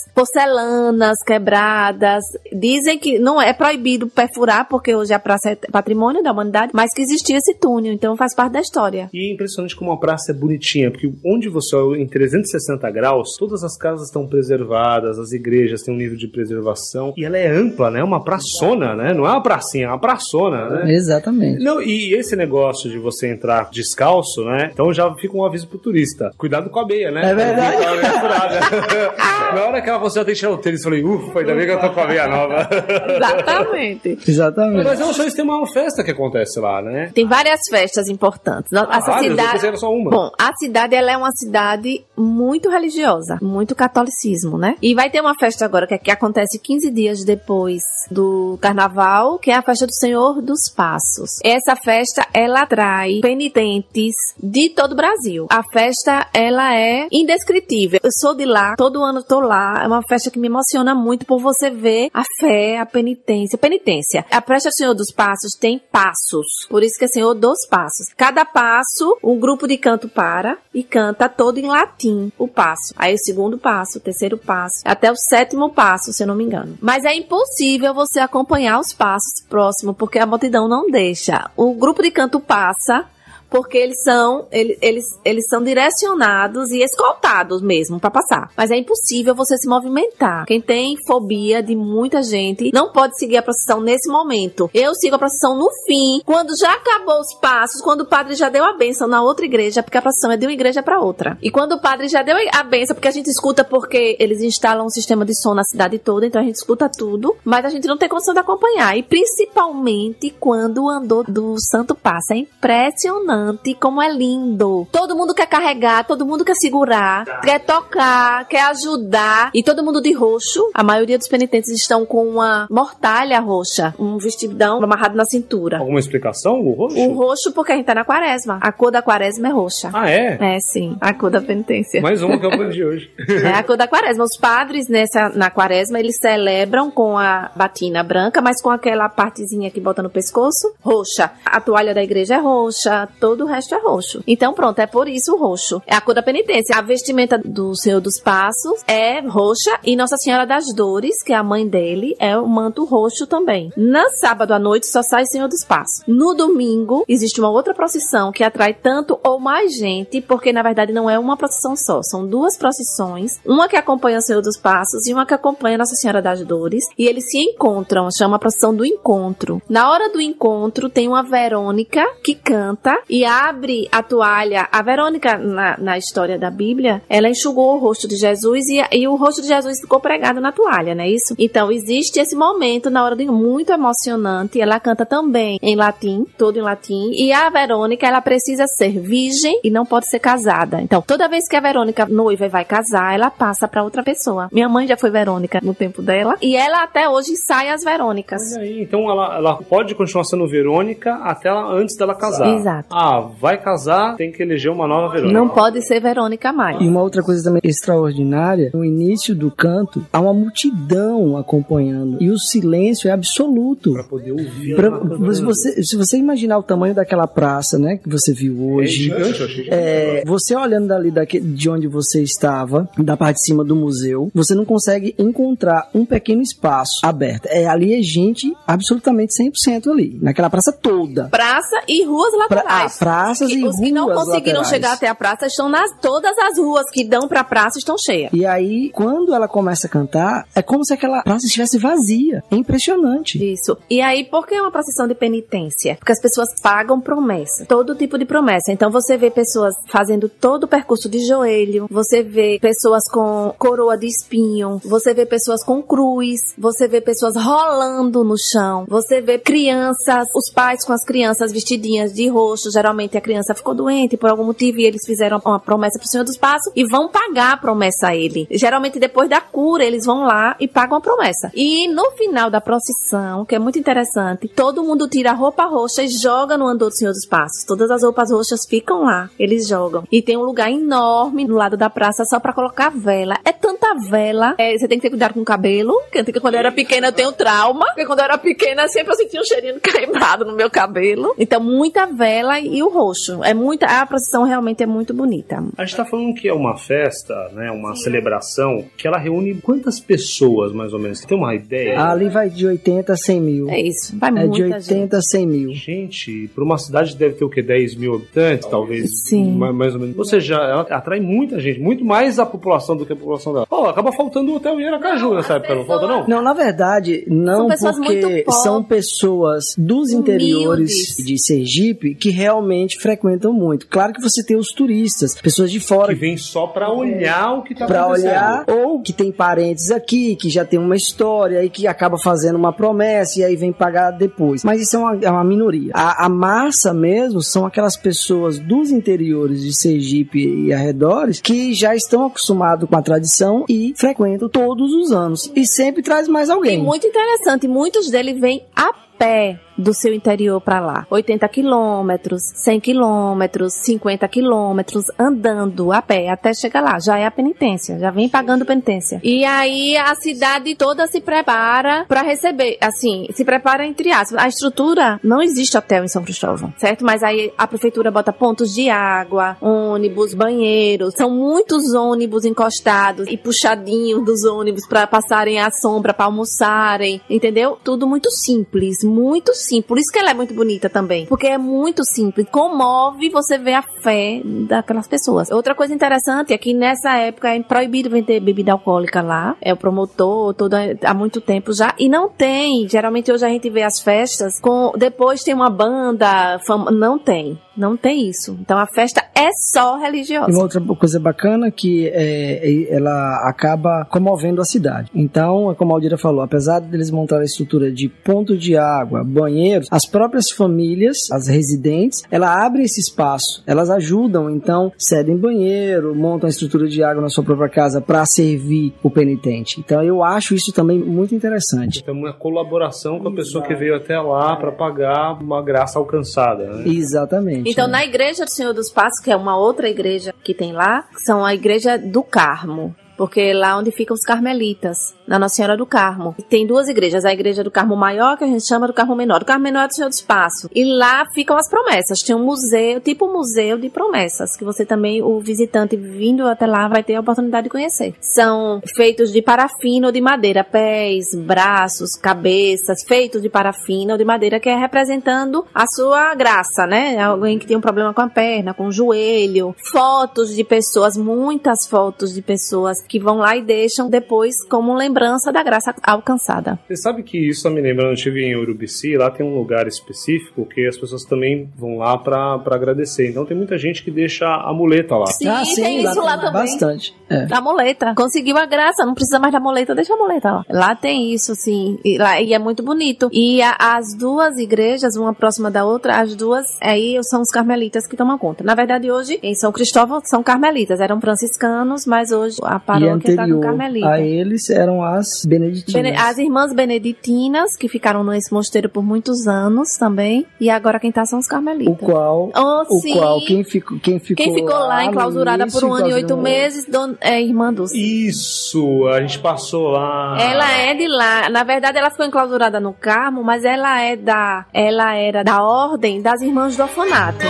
porcelanas quebradas. Dizem que não é proibido perfurar, porque hoje a praça é patrimônio da humanidade, mas que existia esse túnel, então faz parte da história. E é impressionante como a praça é bonitinha, porque onde você olha em 360 graus, todas as casas estão preservadas, as igrejas têm um nível de preservação, e ela é ampla, né? Uma praçona, né? Não é uma pracinha, é uma praçona, né? Exatamente. Não, e esse negócio de você entrar descalço, né? Então já fica um aviso pro turista. Cuidado com a meia, né? É verdade. Na hora que ela assim, eu tenho que tirar o tênis, eu falei, ufa, ainda bem que eu tô com a meia nova. Exatamente. Exatamente. Mas eu não sei se tem uma festa que acontece lá, né? Tem várias festas importantes. Essa Várias, eu que cidade. era só uma. Bom, a cidade ela é uma cidade muito religiosa, muito catolicismo, né? E vai ter uma festa agora que, que acontece 15 dias depois do carnaval, que é a festa do Senhor dos Passos. Essa festa ela atrai penitentes de todo o Brasil. A festa ela é indescritível. Eu sou de lá, todo ano tô lá. É uma festa que me emociona muito por você ver a fé, a penitência. Penitência. A do Senhor dos Passos tem passos. Por isso que é Senhor dos Passos. Cada passo, um grupo de canto para e canta todo em latim o passo. Aí o segundo passo, o terceiro passo, até o sétimo passo, se eu não me engano. Mas é impossível você acompanhar os passos próximo, porque a multidão não deixa. O grupo de canto passa porque eles são eles, eles, eles são direcionados e escoltados mesmo para passar. Mas é impossível você se movimentar. Quem tem fobia de muita gente não pode seguir a procissão nesse momento. Eu sigo a procissão no fim, quando já acabou os passos, quando o padre já deu a benção na outra igreja, porque a procissão é de uma igreja para outra. E quando o padre já deu a benção, porque a gente escuta porque eles instalam um sistema de som na cidade toda, então a gente escuta tudo, mas a gente não tem condição de acompanhar. E principalmente quando o andor do santo passa. É impressionante como é lindo. Todo mundo quer carregar, todo mundo quer segurar, quer tocar, quer ajudar. E todo mundo de roxo. A maioria dos penitentes estão com uma mortalha roxa, um vestidão amarrado na cintura. Alguma explicação, o roxo? O roxo porque a gente tá na quaresma. A cor da quaresma é roxa. Ah, é? É, sim. A cor da penitência. Mais uma que eu aprendi hoje. É a cor da quaresma. Os padres nessa, na quaresma, eles celebram com a batina branca, mas com aquela partezinha que bota no pescoço, roxa. A toalha da igreja é roxa, todo o resto é roxo. Então pronto, é por isso o roxo. É a cor da penitência. A vestimenta do Senhor dos Passos é roxa e Nossa Senhora das Dores, que é a mãe dele, é o manto roxo também. Na sábado à noite só sai Senhor dos Passos. No domingo existe uma outra procissão que atrai tanto ou mais gente, porque na verdade não é uma procissão só, são duas procissões, uma que acompanha o Senhor dos Passos e uma que acompanha Nossa Senhora das Dores, e eles se encontram, chama a procissão do encontro. Na hora do encontro tem uma Verônica que canta e abre a toalha. A Verônica, na, na história da Bíblia, ela enxugou o rosto de Jesus e, e o rosto de Jesus ficou pregado na toalha, não é isso? Então existe esse momento na hora do muito emocionante. Ela canta também em latim, todo em latim, e a Verônica, ela precisa ser virgem e não pode ser casada. Então, toda vez que a Verônica noiva vai casar, ela passa para outra pessoa. Minha mãe já foi Verônica no tempo dela, e ela até hoje ensaia as Verônicas. Aí, então ela, ela pode continuar sendo Verônica até ela, antes dela casar. Exato. Ah, vai casar, tem que eleger uma nova Verônica. Não pode ser Verônica mais. E uma outra coisa também extraordinária, no início do canto, há uma multidão acompanhando. E o silêncio é absoluto. Pra poder ouvir. Pra- se, você, se você imaginar o tamanho daquela praça, né, que você viu É hoje, gigante, eu achei gigante. é, você olhando dali daque- de onde você estava, da parte de cima do museu, você não consegue encontrar um pequeno espaço aberto. É, ali é gente absolutamente 100% ali, naquela praça toda. Praça e ruas Pra, laterais. ah, praças e os que não ruas conseguiram laterais. chegar até a praça estão nas todas as ruas que dão pra praça estão cheias. E aí, quando ela começa a cantar, é como se aquela praça estivesse vazia. É impressionante. Isso. E aí, por que é uma procissão de penitência? Porque as pessoas pagam promessa. Todo tipo de promessa. Então você vê pessoas fazendo todo o percurso de joelho, você vê pessoas com coroa de espinho, você vê pessoas com cruz, você vê pessoas rolando no chão, você vê crianças, os pais com as crianças vestidinhas de roxo, geralmente geralmente a criança ficou doente por algum motivo e eles fizeram uma promessa pro Senhor dos Passos e vão pagar a promessa a ele. Geralmente depois da cura eles vão lá e pagam a promessa. E no final da procissão, que é muito interessante, todo mundo tira a roupa roxa e joga no andor do Senhor dos Passos. Todas as roupas roxas ficam lá, eles jogam. E tem um lugar enorme no lado da praça só para colocar vela. É tanta vela, é, você tem que ter cuidado com o cabelo, que quando eu era pequena eu tenho trauma, porque quando eu era pequena sempre eu sentia um cheirinho queimado no meu cabelo. Então muita vela o roxo. É muita, a procissão realmente é muito bonita. A gente tá falando que é uma festa, né, uma celebração, que ela reúne quantas pessoas, mais ou menos? Você tem uma ideia? Ali vai de 80 a 100 mil. É isso, vai É muita de 80 gente. a 100 mil. Gente, para uma cidade deve ter o quê? 10 mil habitantes, talvez? Sim. Ma- Mais, ou menos. Ou seja, ela atrai muita gente, muito mais a população do que a população dela. Pô, acaba faltando o hotel em Aracaju nessa época, não falta não? Não, na verdade, não São pessoas porque são pessoas dos interiores humildes. de Sergipe que realmente frequentam muito. Claro que você tem os turistas, pessoas de fora Que vem só pra olhar o que tá Pra acontecendo. olhar, ou que tem parentes aqui, que já tem uma história e que acaba fazendo uma promessa e aí vem pagar depois. Mas isso é uma, é uma minoria. A, a massa mesmo são aquelas pessoas dos interiores de Sergipe e arredores que já estão acostumados com a tradição e frequentam todos os anos. E sempre traz mais E alguém. muito interessante, muitos deles vêm a pé do seu interior para lá. 80 quilômetros, 100 quilômetros, 50 quilômetros, andando a pé até chegar lá. Já é a penitência, já vem pagando penitência. E aí a cidade toda se prepara para receber, assim, se prepara entre aspas. A estrutura, não existe hotel em São Cristóvão, certo? Mas aí a prefeitura bota pontos de água, ônibus, banheiros. São muitos ônibus encostados e puxadinhos dos ônibus para passarem à sombra, para almoçarem, entendeu? Tudo muito simples, muito simples. Por isso que ela é muito bonita também, porque é muito simples. Comove você ver a fé daquelas pessoas. Outra coisa interessante é que nessa época é proibido vender bebida alcoólica lá. É o promotor todo há muito tempo já e não tem. Geralmente hoje a gente vê as festas com depois tem uma banda, não tem. Não tem isso. Então a festa é só E religiosa. uma outra coisa bacana que é, é- ela acaba comovendo a cidade. Então, é como a Aldira falou, apesar deles montar a estrutura de ponto de água, banheiros, as próprias famílias, as residentes, ela abre esse espaço, elas ajudam, então cedem banheiro, montam a estrutura de água na sua própria casa para servir o penitente. Então, eu acho isso também muito interessante. Então, uma colaboração com a pessoa que veio até lá pra pagar uma graça alcançada, né? Exatamente. Então, né? na Igreja do Senhor dos Passos, que é uma outra igreja que tem lá, são a Igreja do Carmo. Porque é lá onde ficam os carmelitas, na Nossa Senhora do Carmo. E Tem duas igrejas, a igreja do Carmo Maior, que a gente chama do Carmo Menor. O Carmo Menor é do Senhor do Espaço. E lá ficam as promessas. Tem um museu, tipo um museu de promessas, que você também, o visitante vindo até lá, vai ter a oportunidade de conhecer. São feitos de parafina ou de madeira, pés, braços, cabeças, feitos de parafina ou de madeira, que é representando a sua graça, né? Alguém que tem um problema com a perna, com o joelho. Fotos de pessoas, muitas fotos de pessoas que vão lá e deixam depois como lembrança da graça alcançada. Você sabe que isso tá me lembrando, eu estive em Urubici, lá tem um lugar específico que as pessoas também vão lá pra, pra agradecer. Então tem muita gente que deixa a muleta lá. Sim, Ah, sim, tem isso lá tem também. Bastante. É. Da muleta. Conseguiu a graça, não precisa mais da muleta, deixa a muleta lá. Lá tem isso, sim. E, lá, e é muito bonito. E a- as duas igrejas, uma próxima da outra, as duas aí são os carmelitas que tomam conta. Na verdade, hoje, em São Cristóvão, são carmelitas. Eram franciscanos, mas hoje a E tá anterior carmelita. a eles eram as beneditinas. Bene- As irmãs beneditinas, que ficaram nesse mosteiro por muitos anos também. E agora quem tá são os o carmelitas. qual Oh, o sim. qual quem ficou quem ficou, Quem ficou lá, no enclausurada por um ano e oito meses, don- é irmã Dulce. Isso, a gente passou lá. Ela é de lá. Na verdade, ela ficou enclausurada no Carmo, mas ela é da. Ela era da ordem das irmãs do orfanato.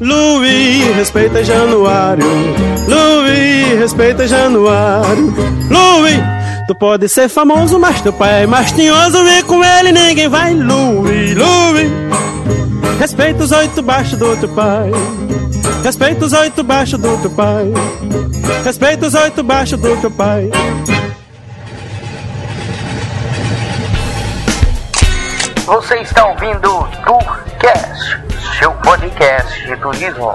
Luiz, respeita Januário. Luiz, respeita Januário. Luiz, tu pode ser famoso, mas teu pai é mais tinhoso. E com ele ninguém vai. Luiz, Luiz, respeita os oito baixos do teu pai. Respeita os oito baixos do teu pai. Respeita os oito baixos do teu pai. Você está ouvindo Tourcast, seu podcast de turismo.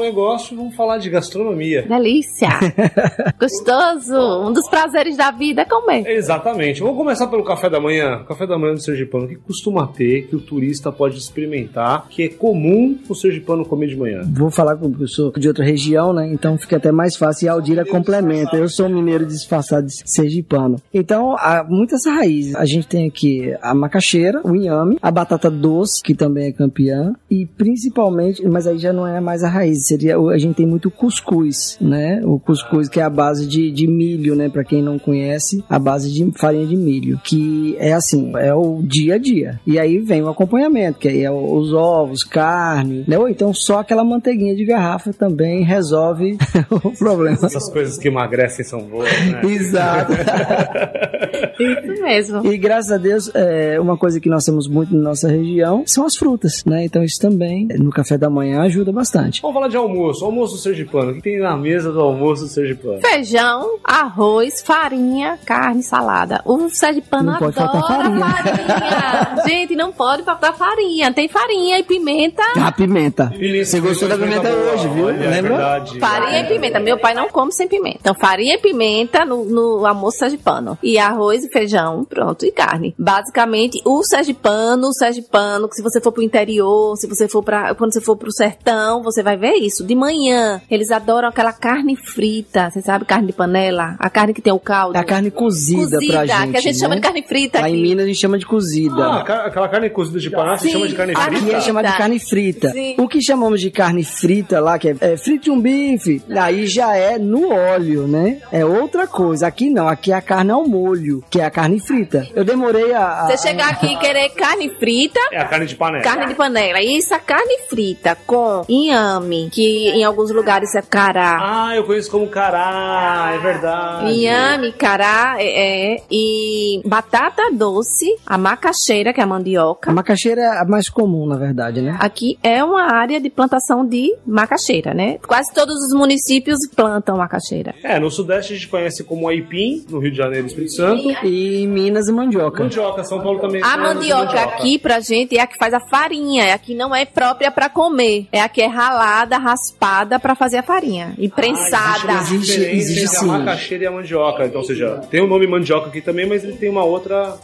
Negócio, vamos falar de gastronomia. Delícia! Gostoso! Um dos prazeres da vida é comer. Exatamente. Vamos começar pelo café da manhã. O café da manhã do Sergipano, o que costuma ter, que o turista pode experimentar, que é comum o Sergipano comer de manhã? Vou falar com o professor de outra região, né? Então fica até mais fácil e a Aldira complementa. Eu sou um mineiro disfarçado de sergipano. Então, há muitas raízes. A gente tem aqui a macaxeira, o inhame, a batata doce, que também é campeã, e principalmente, mas aí já não é mais a raiz, seria a gente tem muito cuscuz, né? O cuscuz que é a base de, de milho, né? Para quem não conhece, a base de farinha de milho, que é assim, é o dia a dia. E aí vem o acompanhamento, que aí é os ovos, carne, né? Ou então só aquela manteiguinha de garrafa também resolve o problema. Essas coisas que emagrecem são boas, né? Exato. Isso mesmo. E graças a Deus, é, uma coisa que nós temos muito na nossa região são as frutas, né? Então isso também no café da manhã ajuda bastante. Vamos falar de almoço. Almoço sergipano. O que tem na mesa do almoço sergipano? Feijão, arroz, farinha, carne, salada. O sergipano Não pode adora faltar farinha. farinha. Gente, não pode faltar farinha. Tem farinha e pimenta. A pimenta. Pimenta, Você gostou da pimenta boa. hoje, viu? Olha, é Lembra? verdade. Farinha e pimenta. Meu pai não come sem pimenta. Então, farinha e pimenta no, no almoço sergipano. E arroz e feijão, pronto, e carne. Basicamente, o sergipano, o sergipano, que se você for pro interior, se você for para quando você for pro sertão, você vai ver isso. De manhã, eles adoram aquela carne frita. Você sabe carne de panela? A carne que tem o caldo. É a carne cozida, pra gente. que a gente né? chama de carne frita Lá em. Minas a gente chama de cozida. Ah, aquela carne cozida de paná se chama de carne carne Aqui frita? é chamado de carne frita. Sim. O que chamamos de carne frita lá, que é, é frite um bife, aí já é no óleo, né? É outra coisa. Aqui não, aqui é a carne ao molho, que é a carne frita. Eu demorei a. a- Você chegar aqui e querer carne frita, É a carne de panela. Carne de panela. E essa carne frita com inhame, que em alguns lugares é cará. Ah, eu conheço como cará, é verdade. Inhame, cará, é, é, e batata doce, a macaxeira, que é a A mandioca. macaxeira é a mais comum, na verdade, né? Aqui é uma área de plantação de macaxeira, né? Quase todos os municípios plantam macaxeira. É, no Sudeste a gente conhece como aipim, no Rio de Janeiro e Espírito Santo. E Minas, mandioca. Mandioca, São Paulo também. A chama de mandioca aqui pra gente é a que faz a farinha, é a que não é própria pra comer. É a que é ralada, raspada pra fazer a farinha e prensada. Ah, existe, Existe- existe sim. a macaxeira e a mandioca. Então, ou seja, tem o nome mandioca aqui também, mas ele tem uma outra.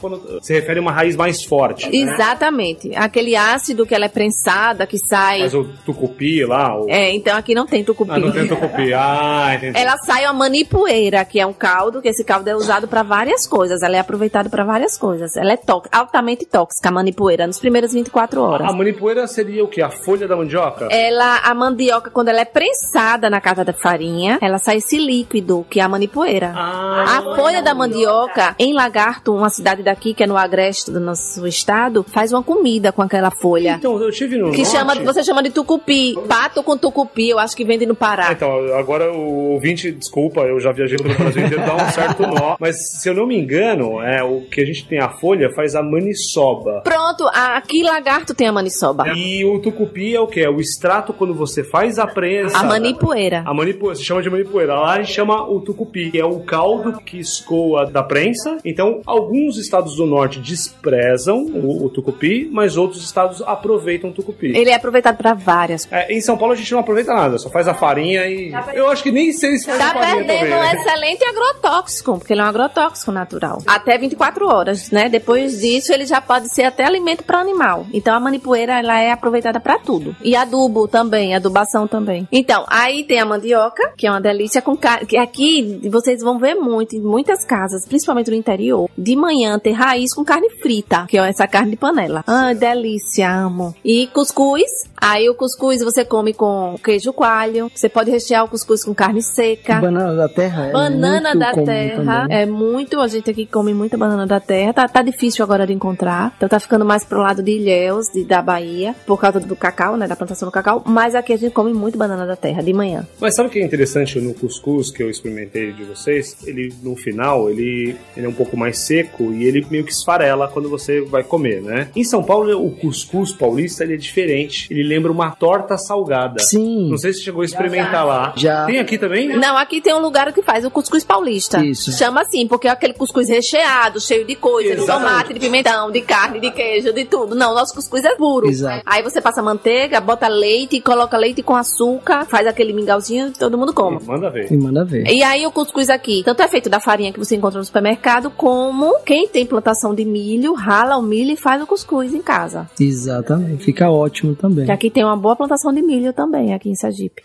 Se refere a uma raiz mais forte. né? Exatamente. Aquele ácido que ela é prensada, que sai. Mas o tucupi lá. O... É, então aqui não tem tucupi. Ah, não tem tucupi. Ah, entendi. Ela sai a manipoeira, que é um caldo, que esse caldo é usado pra várias coisas. Ela é aproveitada pra várias coisas. Ela é tó- altamente tóxica, a manipoeira, nos primeiros 24 horas. A manipoeira seria o que? A folha da mandioca? Ela, a mandioca, quando ela é prensada na casa da farinha, ela sai esse líquido, que é a manipoeira. Ah, A folha da mandioca, em Lagarto, uma cidade daqui, que é no agreste do nosso estado, faz uma comida com aquela folha. então, eu tive no. Que norte. chama, você chama de tucupi. Pato com tucupi, eu acho que vende no Ah, Pará. Então, agora o ouvinte, desculpa, eu já viajei pelo Brasil inteiro, dá um certo nó. Mas se eu não me engano, é, o que a gente tem a folha faz a maniçoba. Pronto, aqui Lagarto tem a maniçoba. E o tucupi é o que? É o extrato quando você faz a prensa. A manipoeira. A manipoeira, se chama de manipoeira. Lá a gente chama o tucupi, que é o caldo que escoa da prensa. Então, alguns estados do norte desprezam o, o tucupi, mas outros estados aproveitam o tucupi. Ele é aproveitado pra várias coisas. É, em São Paulo a gente não aproveita nada, só faz a farinha e. Eu acho que nem sei se faz Tá a farinha perdendo também. um né? excelente agrotóxico, porque ele é um agrotóxico natural. Até 24 horas, né? Depois disso, ele já pode ser até alimento para animal. Então a manipoeira, ela é aproveitada para tudo. E adubo também, adubação também. Então, aí tem a mandioca, que é uma delícia com carne. Que aqui vocês vão ver muito, em muitas casas, principalmente no interior, de manhã ter raiz com carne frita, que é essa carne de panela. Ah, delícia, amo. E cuscuz. Aí o cuscuz você come com queijo coalho. Você pode rechear o cuscuz com carne seca. Banana da terra é Banana muito da terra também. é muito, a gente aqui come muita banana da terra. Tá, tá difícil agora de encontrar. Então tá ficando mais pro lado de Ilhéus, de, da Bahia, por causa do cacau, né? Da plantação do cacau. Mas aqui a gente come muito banana da terra de manhã. Mas sabe o que é interessante no cuscuz que eu experimentei de vocês? Ele, no final, ele, ele é um pouco mais seco e ele meio que esfarela quando você vai comer, né? Em São Paulo, o cuscuz paulista ele é diferente. Ele lembra uma torta salgada. Sim. Não sei se chegou a experimentar lá. Já. Tem aqui também? Não, aqui tem um lugar que faz o cuscuz paulista. Isso. Chama assim, porque é aquele cuscuz recheado, cheio de coisa, de tomate, de pimentão, de carne, de queijo, de tudo. Não, nosso cuscuz é puro. Exato. Aí você passa manteiga, bota leite, coloca leite com açúcar, faz aquele mingauzinho e todo mundo come. Manda ver. E manda ver. E aí o cuscuz aqui, tanto é feito da farinha que você encontra no supermercado, como quem tem plantação de milho, rala o milho e faz o cuscuz em casa. Exatamente. Fica ótimo também. Que aqui tem uma boa plantação de milho também, aqui em Sergipe.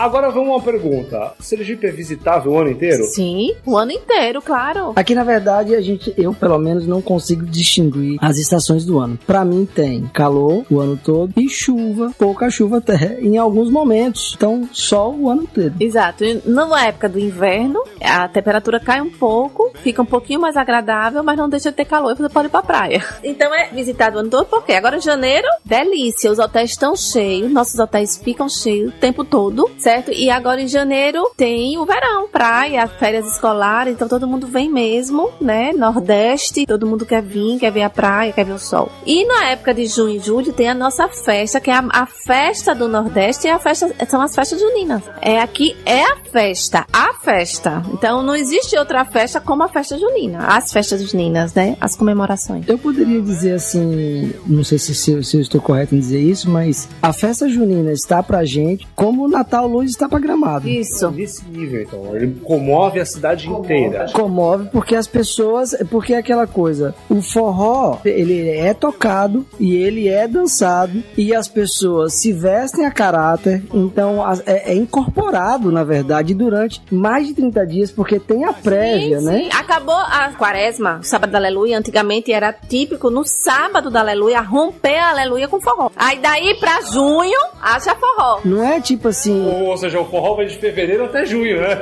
Agora vamos uma pergunta. Sergipe é visitável o ano inteiro? Sim, o ano inteiro, claro. Aqui, na verdade, a gente, eu pelo menos não consigo distinguir as estações do ano. Pra mim tem calor o ano todo e chuva, pouca chuva até em alguns momentos. Então, sol o ano inteiro. Exato. E Na época do inverno, a temperatura cai um pouco, fica um pouquinho mais agradável, mas não deixa de ter calor e você pode ir pra praia. Então é visitado o ano todo, porque agora em janeiro, delícia, os hotéis estão cheios, nossos hotéis ficam cheios o tempo todo, certo? E agora em janeiro tem o verão, praia, férias escolares, então todo mundo vem mesmo, né? Nordeste, todo mundo quer vir, quer ver a praia, quer ver o sol. E na época de junho e julho tem a nossa festa, que é a, a festa do Nordeste, é a festa, são as festas juninas. É aqui, é a festa, a festa. Então não existe outra festa como a festa junina. As festas juninas, né? As comemorações. Eu poderia dizer assim, não sei se, se se eu estou correto em dizer isso, mas a festa junina está pra gente como o Natal Está pra Gramado. Isso. Nesse nível, então. Ele comove a cidade inteira. Comove porque as pessoas, porque é aquela coisa, o forró, ele é tocado e ele é dançado e as pessoas se vestem a caráter, então é, é incorporado, na verdade, durante mais de 30 dias, porque tem a prévia, Sim, né? sim. Acabou a quaresma, o sábado da aleluia. Antigamente era típico no sábado da aleluia romper a aleluia com forró. Aí daí pra junho, acha forró. Não é tipo assim, Ou seja, o forró vai de fevereiro até junho, né?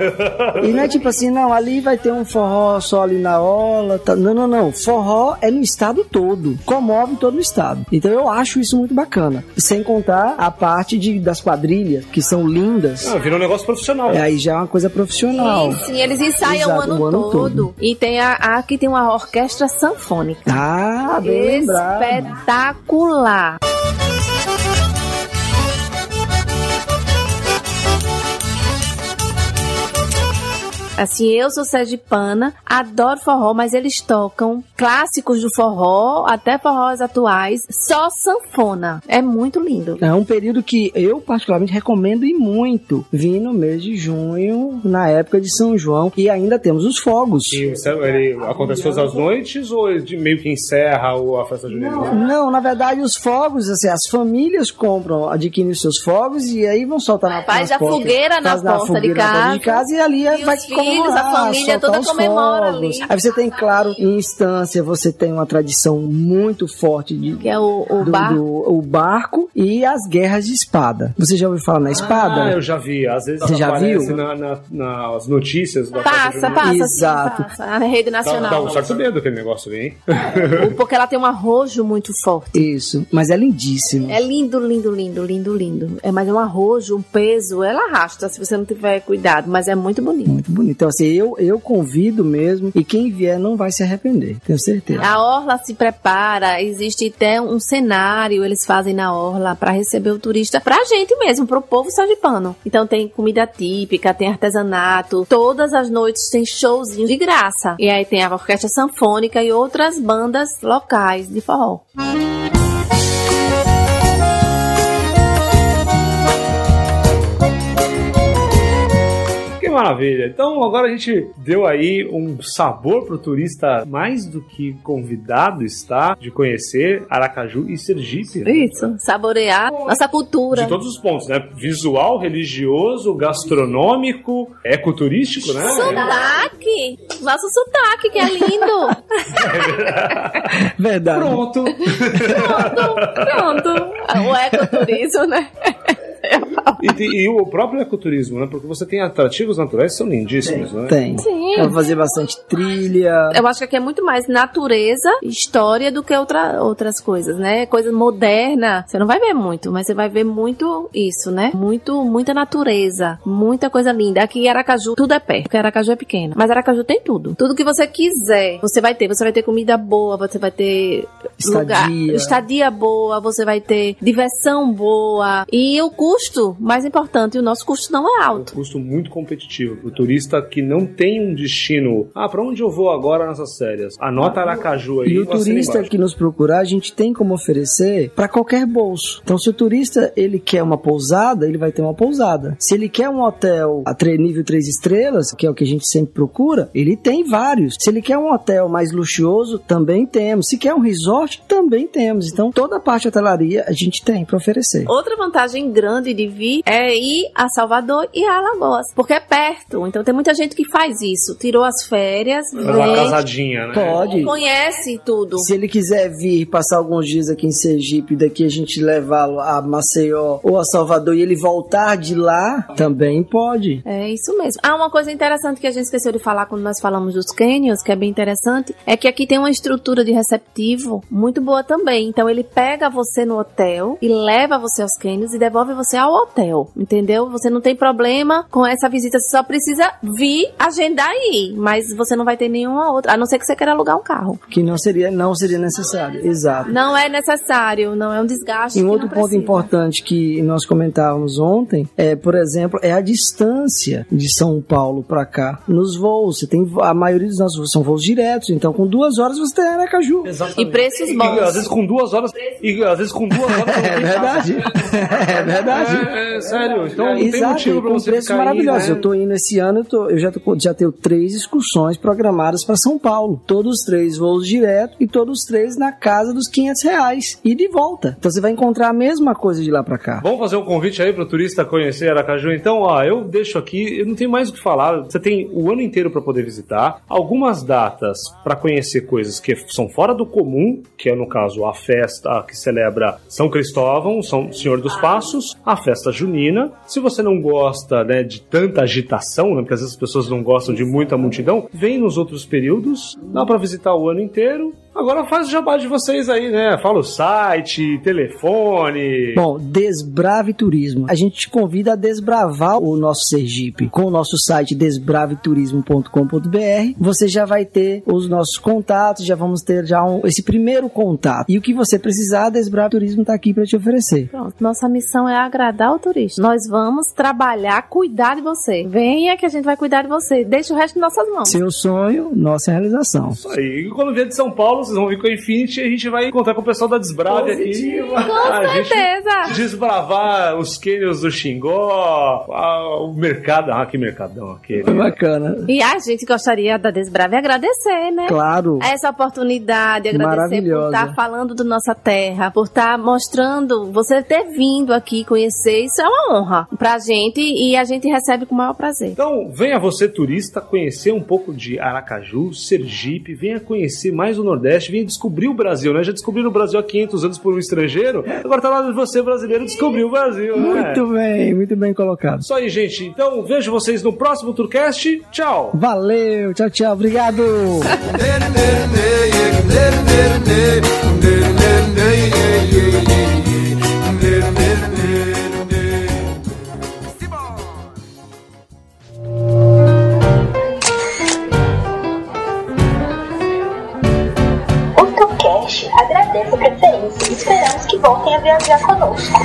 E não é tipo assim, não, ali vai ter um forró só ali na orla. Tá. Não, não, não. Forró é no estado todo. Comove todo o estado. Então eu acho isso muito bacana. Sem contar a parte de, das quadrilhas, que são lindas. Ah, virou um negócio profissional. É, aí já é uma coisa profissional. Sim, sim, eles ensaiam Exato, o ano, o ano todo. todo. E tem a, a- aqui tem uma orquestra sanfônica. Ah, bem lembrado. Assim, eu sou sergipana, adoro forró, mas eles tocam clássicos do forró, até forrós atuais, só sanfona. É muito lindo. É um período que eu particularmente recomendo e muito. Vim no mês de junho, na época de São João, e ainda temos os fogos. E o céu, ele acontece todas as noites ou ele de- meio que encerra a festa junina? Não, na verdade, os fogos, assim, as famílias compram, adquirem os seus fogos e aí vão soltar na Faz a fogueira na Faz porta de fogueira na porta de casa. e ali E vai os filhos, a família soltar toda comemora fogos. ali. Aí você tem, claro, em instância, você tem uma tradição muito forte de Que é o, o do, bar. do- o barco e as guerras de espada. Você já ouviu falar na espada? Ah, eu já vi. Às vezes Você já aparece viu? na- na- nas notícias da Passa, passa, sim, Exato. passa. A rede Dá, nacional. dá um certo medo aquele negócio ali, hein? Porque ela tem um arrojo muito forte. Isso, mas é lindíssimo. É lindo, lindo, lindo, lindo, lindo. É, mas é um arrojo, um peso, ela arrasta se você não tiver cuidado, mas é muito bonito. Muito bonito. Então, assim, eu, eu convido mesmo e quem vier não vai se arrepender, tenho certeza. A orla se prepara, existe até um cenário eles fazem na orla para receber o turista, pra gente mesmo, pro povo sergipano. Então tem comida típica, tem artesanato, todas as noites tem showzinho de graça. E aí tem a orquestra sanfônica e outras bandas locais de forró. Que maravilha. Então agora a gente deu aí um sabor pro turista mais do que convidado está de conhecer Aracaju e Sergipe. né? Isso, saborear nossa cultura. De todos os pontos, né? Visual, religioso, gastronômico, ecoturístico, né? Sotaque! Nosso sotaque, que é lindo! Verdade. Pronto. Pronto, pronto. O ecoturismo, né? E, tem- e o próprio ecoturismo, né? Porque você tem atrativos naturais que são lindíssimos, né? Tem. Sim. Dá pra fazer bastante trilha. Eu acho que aqui é muito mais natureza, história do que outra, outras coisas, né? Coisa moderna. Você não vai ver muito, mas você vai ver muito isso, né? Muito, muita natureza, muita coisa linda. Aqui em Aracaju tudo é perto, porque Aracaju é pequena. Mas Aracaju tem tudo. Tudo que você quiser, você vai ter. Você vai ter comida boa, você vai ter lugar, Estadia. estadia boa, você vai ter diversão boa. E o custo, mais importante, o nosso custo não é um alto. custo muito competitivo para o turista que não tem um destino. Ah, para onde eu vou agora nessas férias? Anota Aracaju aí. E o turista que nos procurar, a gente tem como oferecer para qualquer bolso. Então, se o turista ele quer uma pousada, ele vai ter uma pousada. Se ele quer um hotel a nível 3 estrelas, que é o que a gente sempre procura, ele tem vários. Se ele quer um hotel mais luxuoso, também temos. Se quer um resort, também temos. Então, toda a parte de hotelaria a gente tem para oferecer. Outra vantagem grande de vir é ir a Salvador e a Alagoas, porque é perto. Então tem muita gente que faz isso. Tirou as férias, Faz uma vem, casadinha, né? Pode. conhece tudo. Se ele quiser vir passar alguns dias aqui em Sergipe, daqui a gente levá-lo a Maceió ou a Salvador e ele voltar de lá, também pode. É isso mesmo. Ah, uma coisa interessante que a gente esqueceu de falar quando nós falamos dos canyons, que é bem interessante, é que aqui tem uma estrutura de receptivo muito boa também. Então ele pega você no hotel e leva você aos canyons e devolve você ao hotel, entendeu? Você não tem problema com essa visita, você só precisa vir agendar e ir, mas você não vai ter nenhuma outra, a não ser que você queira alugar um carro. Que não seria, não seria necessário. Exato. Não é necessário, não é um desgaste. E um outro ponto precisa. importante que nós comentávamos ontem é, por exemplo, é a distância de São Paulo para cá nos voos. Você tem a maioria dos nossos voos são voos diretos, então com duas horas você tem Aracaju. Exatamente. E preços E, bons. às vezes com duas horas. E às vezes com duas horas. É verdade. É verdade. É, é, sério. Então não tem Exato, motivo e pra com você preços ficar aí, né? Eu tô indo esse ano, eu, tô- eu já, tô- já tenho três excursões programadas para São Paulo. Todos os três voos direto e todos os três na casa dos 500 reais. E de volta. Então você vai encontrar a mesma coisa de lá para cá. Vamos fazer um convite aí pro turista conhecer Aracaju. Então, ó, eu deixo aqui, eu não tenho mais o que falar. Você tem o ano inteiro para poder visitar, algumas datas para conhecer coisas que são fora do comum, que é no caso a festa que celebra São Cristóvão, São Senhor dos Passos, a festa junina. Se você não gosta, né, de tanta agitação, né, porque às vezes as pessoas não gostam de muita multidão, vem nos outros períodos, dá para visitar o ano inteiro. Agora faz o jabá de vocês aí, né? Fala o site, telefone. Bom, Desbrave Turismo. A gente te convida a desbravar o nosso Sergipe com o nosso site desbraveturismo.com.br. Você já vai ter os nossos contatos, já vamos ter já um- esse primeiro contato. E o que você precisar, a Desbrave Turismo está aqui para te oferecer. Pronto, nossa missão é agradar o turista. Nós vamos trabalhar, cuidar de você. Venha que a gente vai cuidar de você. Deixa o resto em nossas mãos. Seu sonho, nossa realização. Isso aí. E quando vier de São Paulo, vocês vão vir com a Infinity e a gente vai encontrar com o pessoal da Desbrave aqui. Com a gente certeza. desbravar os cânions do Xingó, a- o mercado. Ah, que mercadão aquele. Bacana. E a gente gostaria da Desbrave agradecer, né? Claro. Essa oportunidade, agradecer por estar falando da nossa terra, por estar mostrando, você ter vindo aqui conhecer, isso é uma honra pra gente e a gente recebe com o maior prazer. Então, venha você, turista, conhecer um pouco de Aracaju, Sergipe, venha conhecer mais o Nordeste, venha descobrir o Brasil, né? Já descobriram o Brasil há 500 anos por um estrangeiro, agora tá lá de você, brasileiro, descobrir o Brasil, né? Muito bem, muito bem colocado. Isso aí, gente. Então, vejo vocês no próximo Tourcast. Tchau! Valeu, tchau, tchau, obrigado. O Tucast agradece a preferência esperamos que voltem a viajar conosco.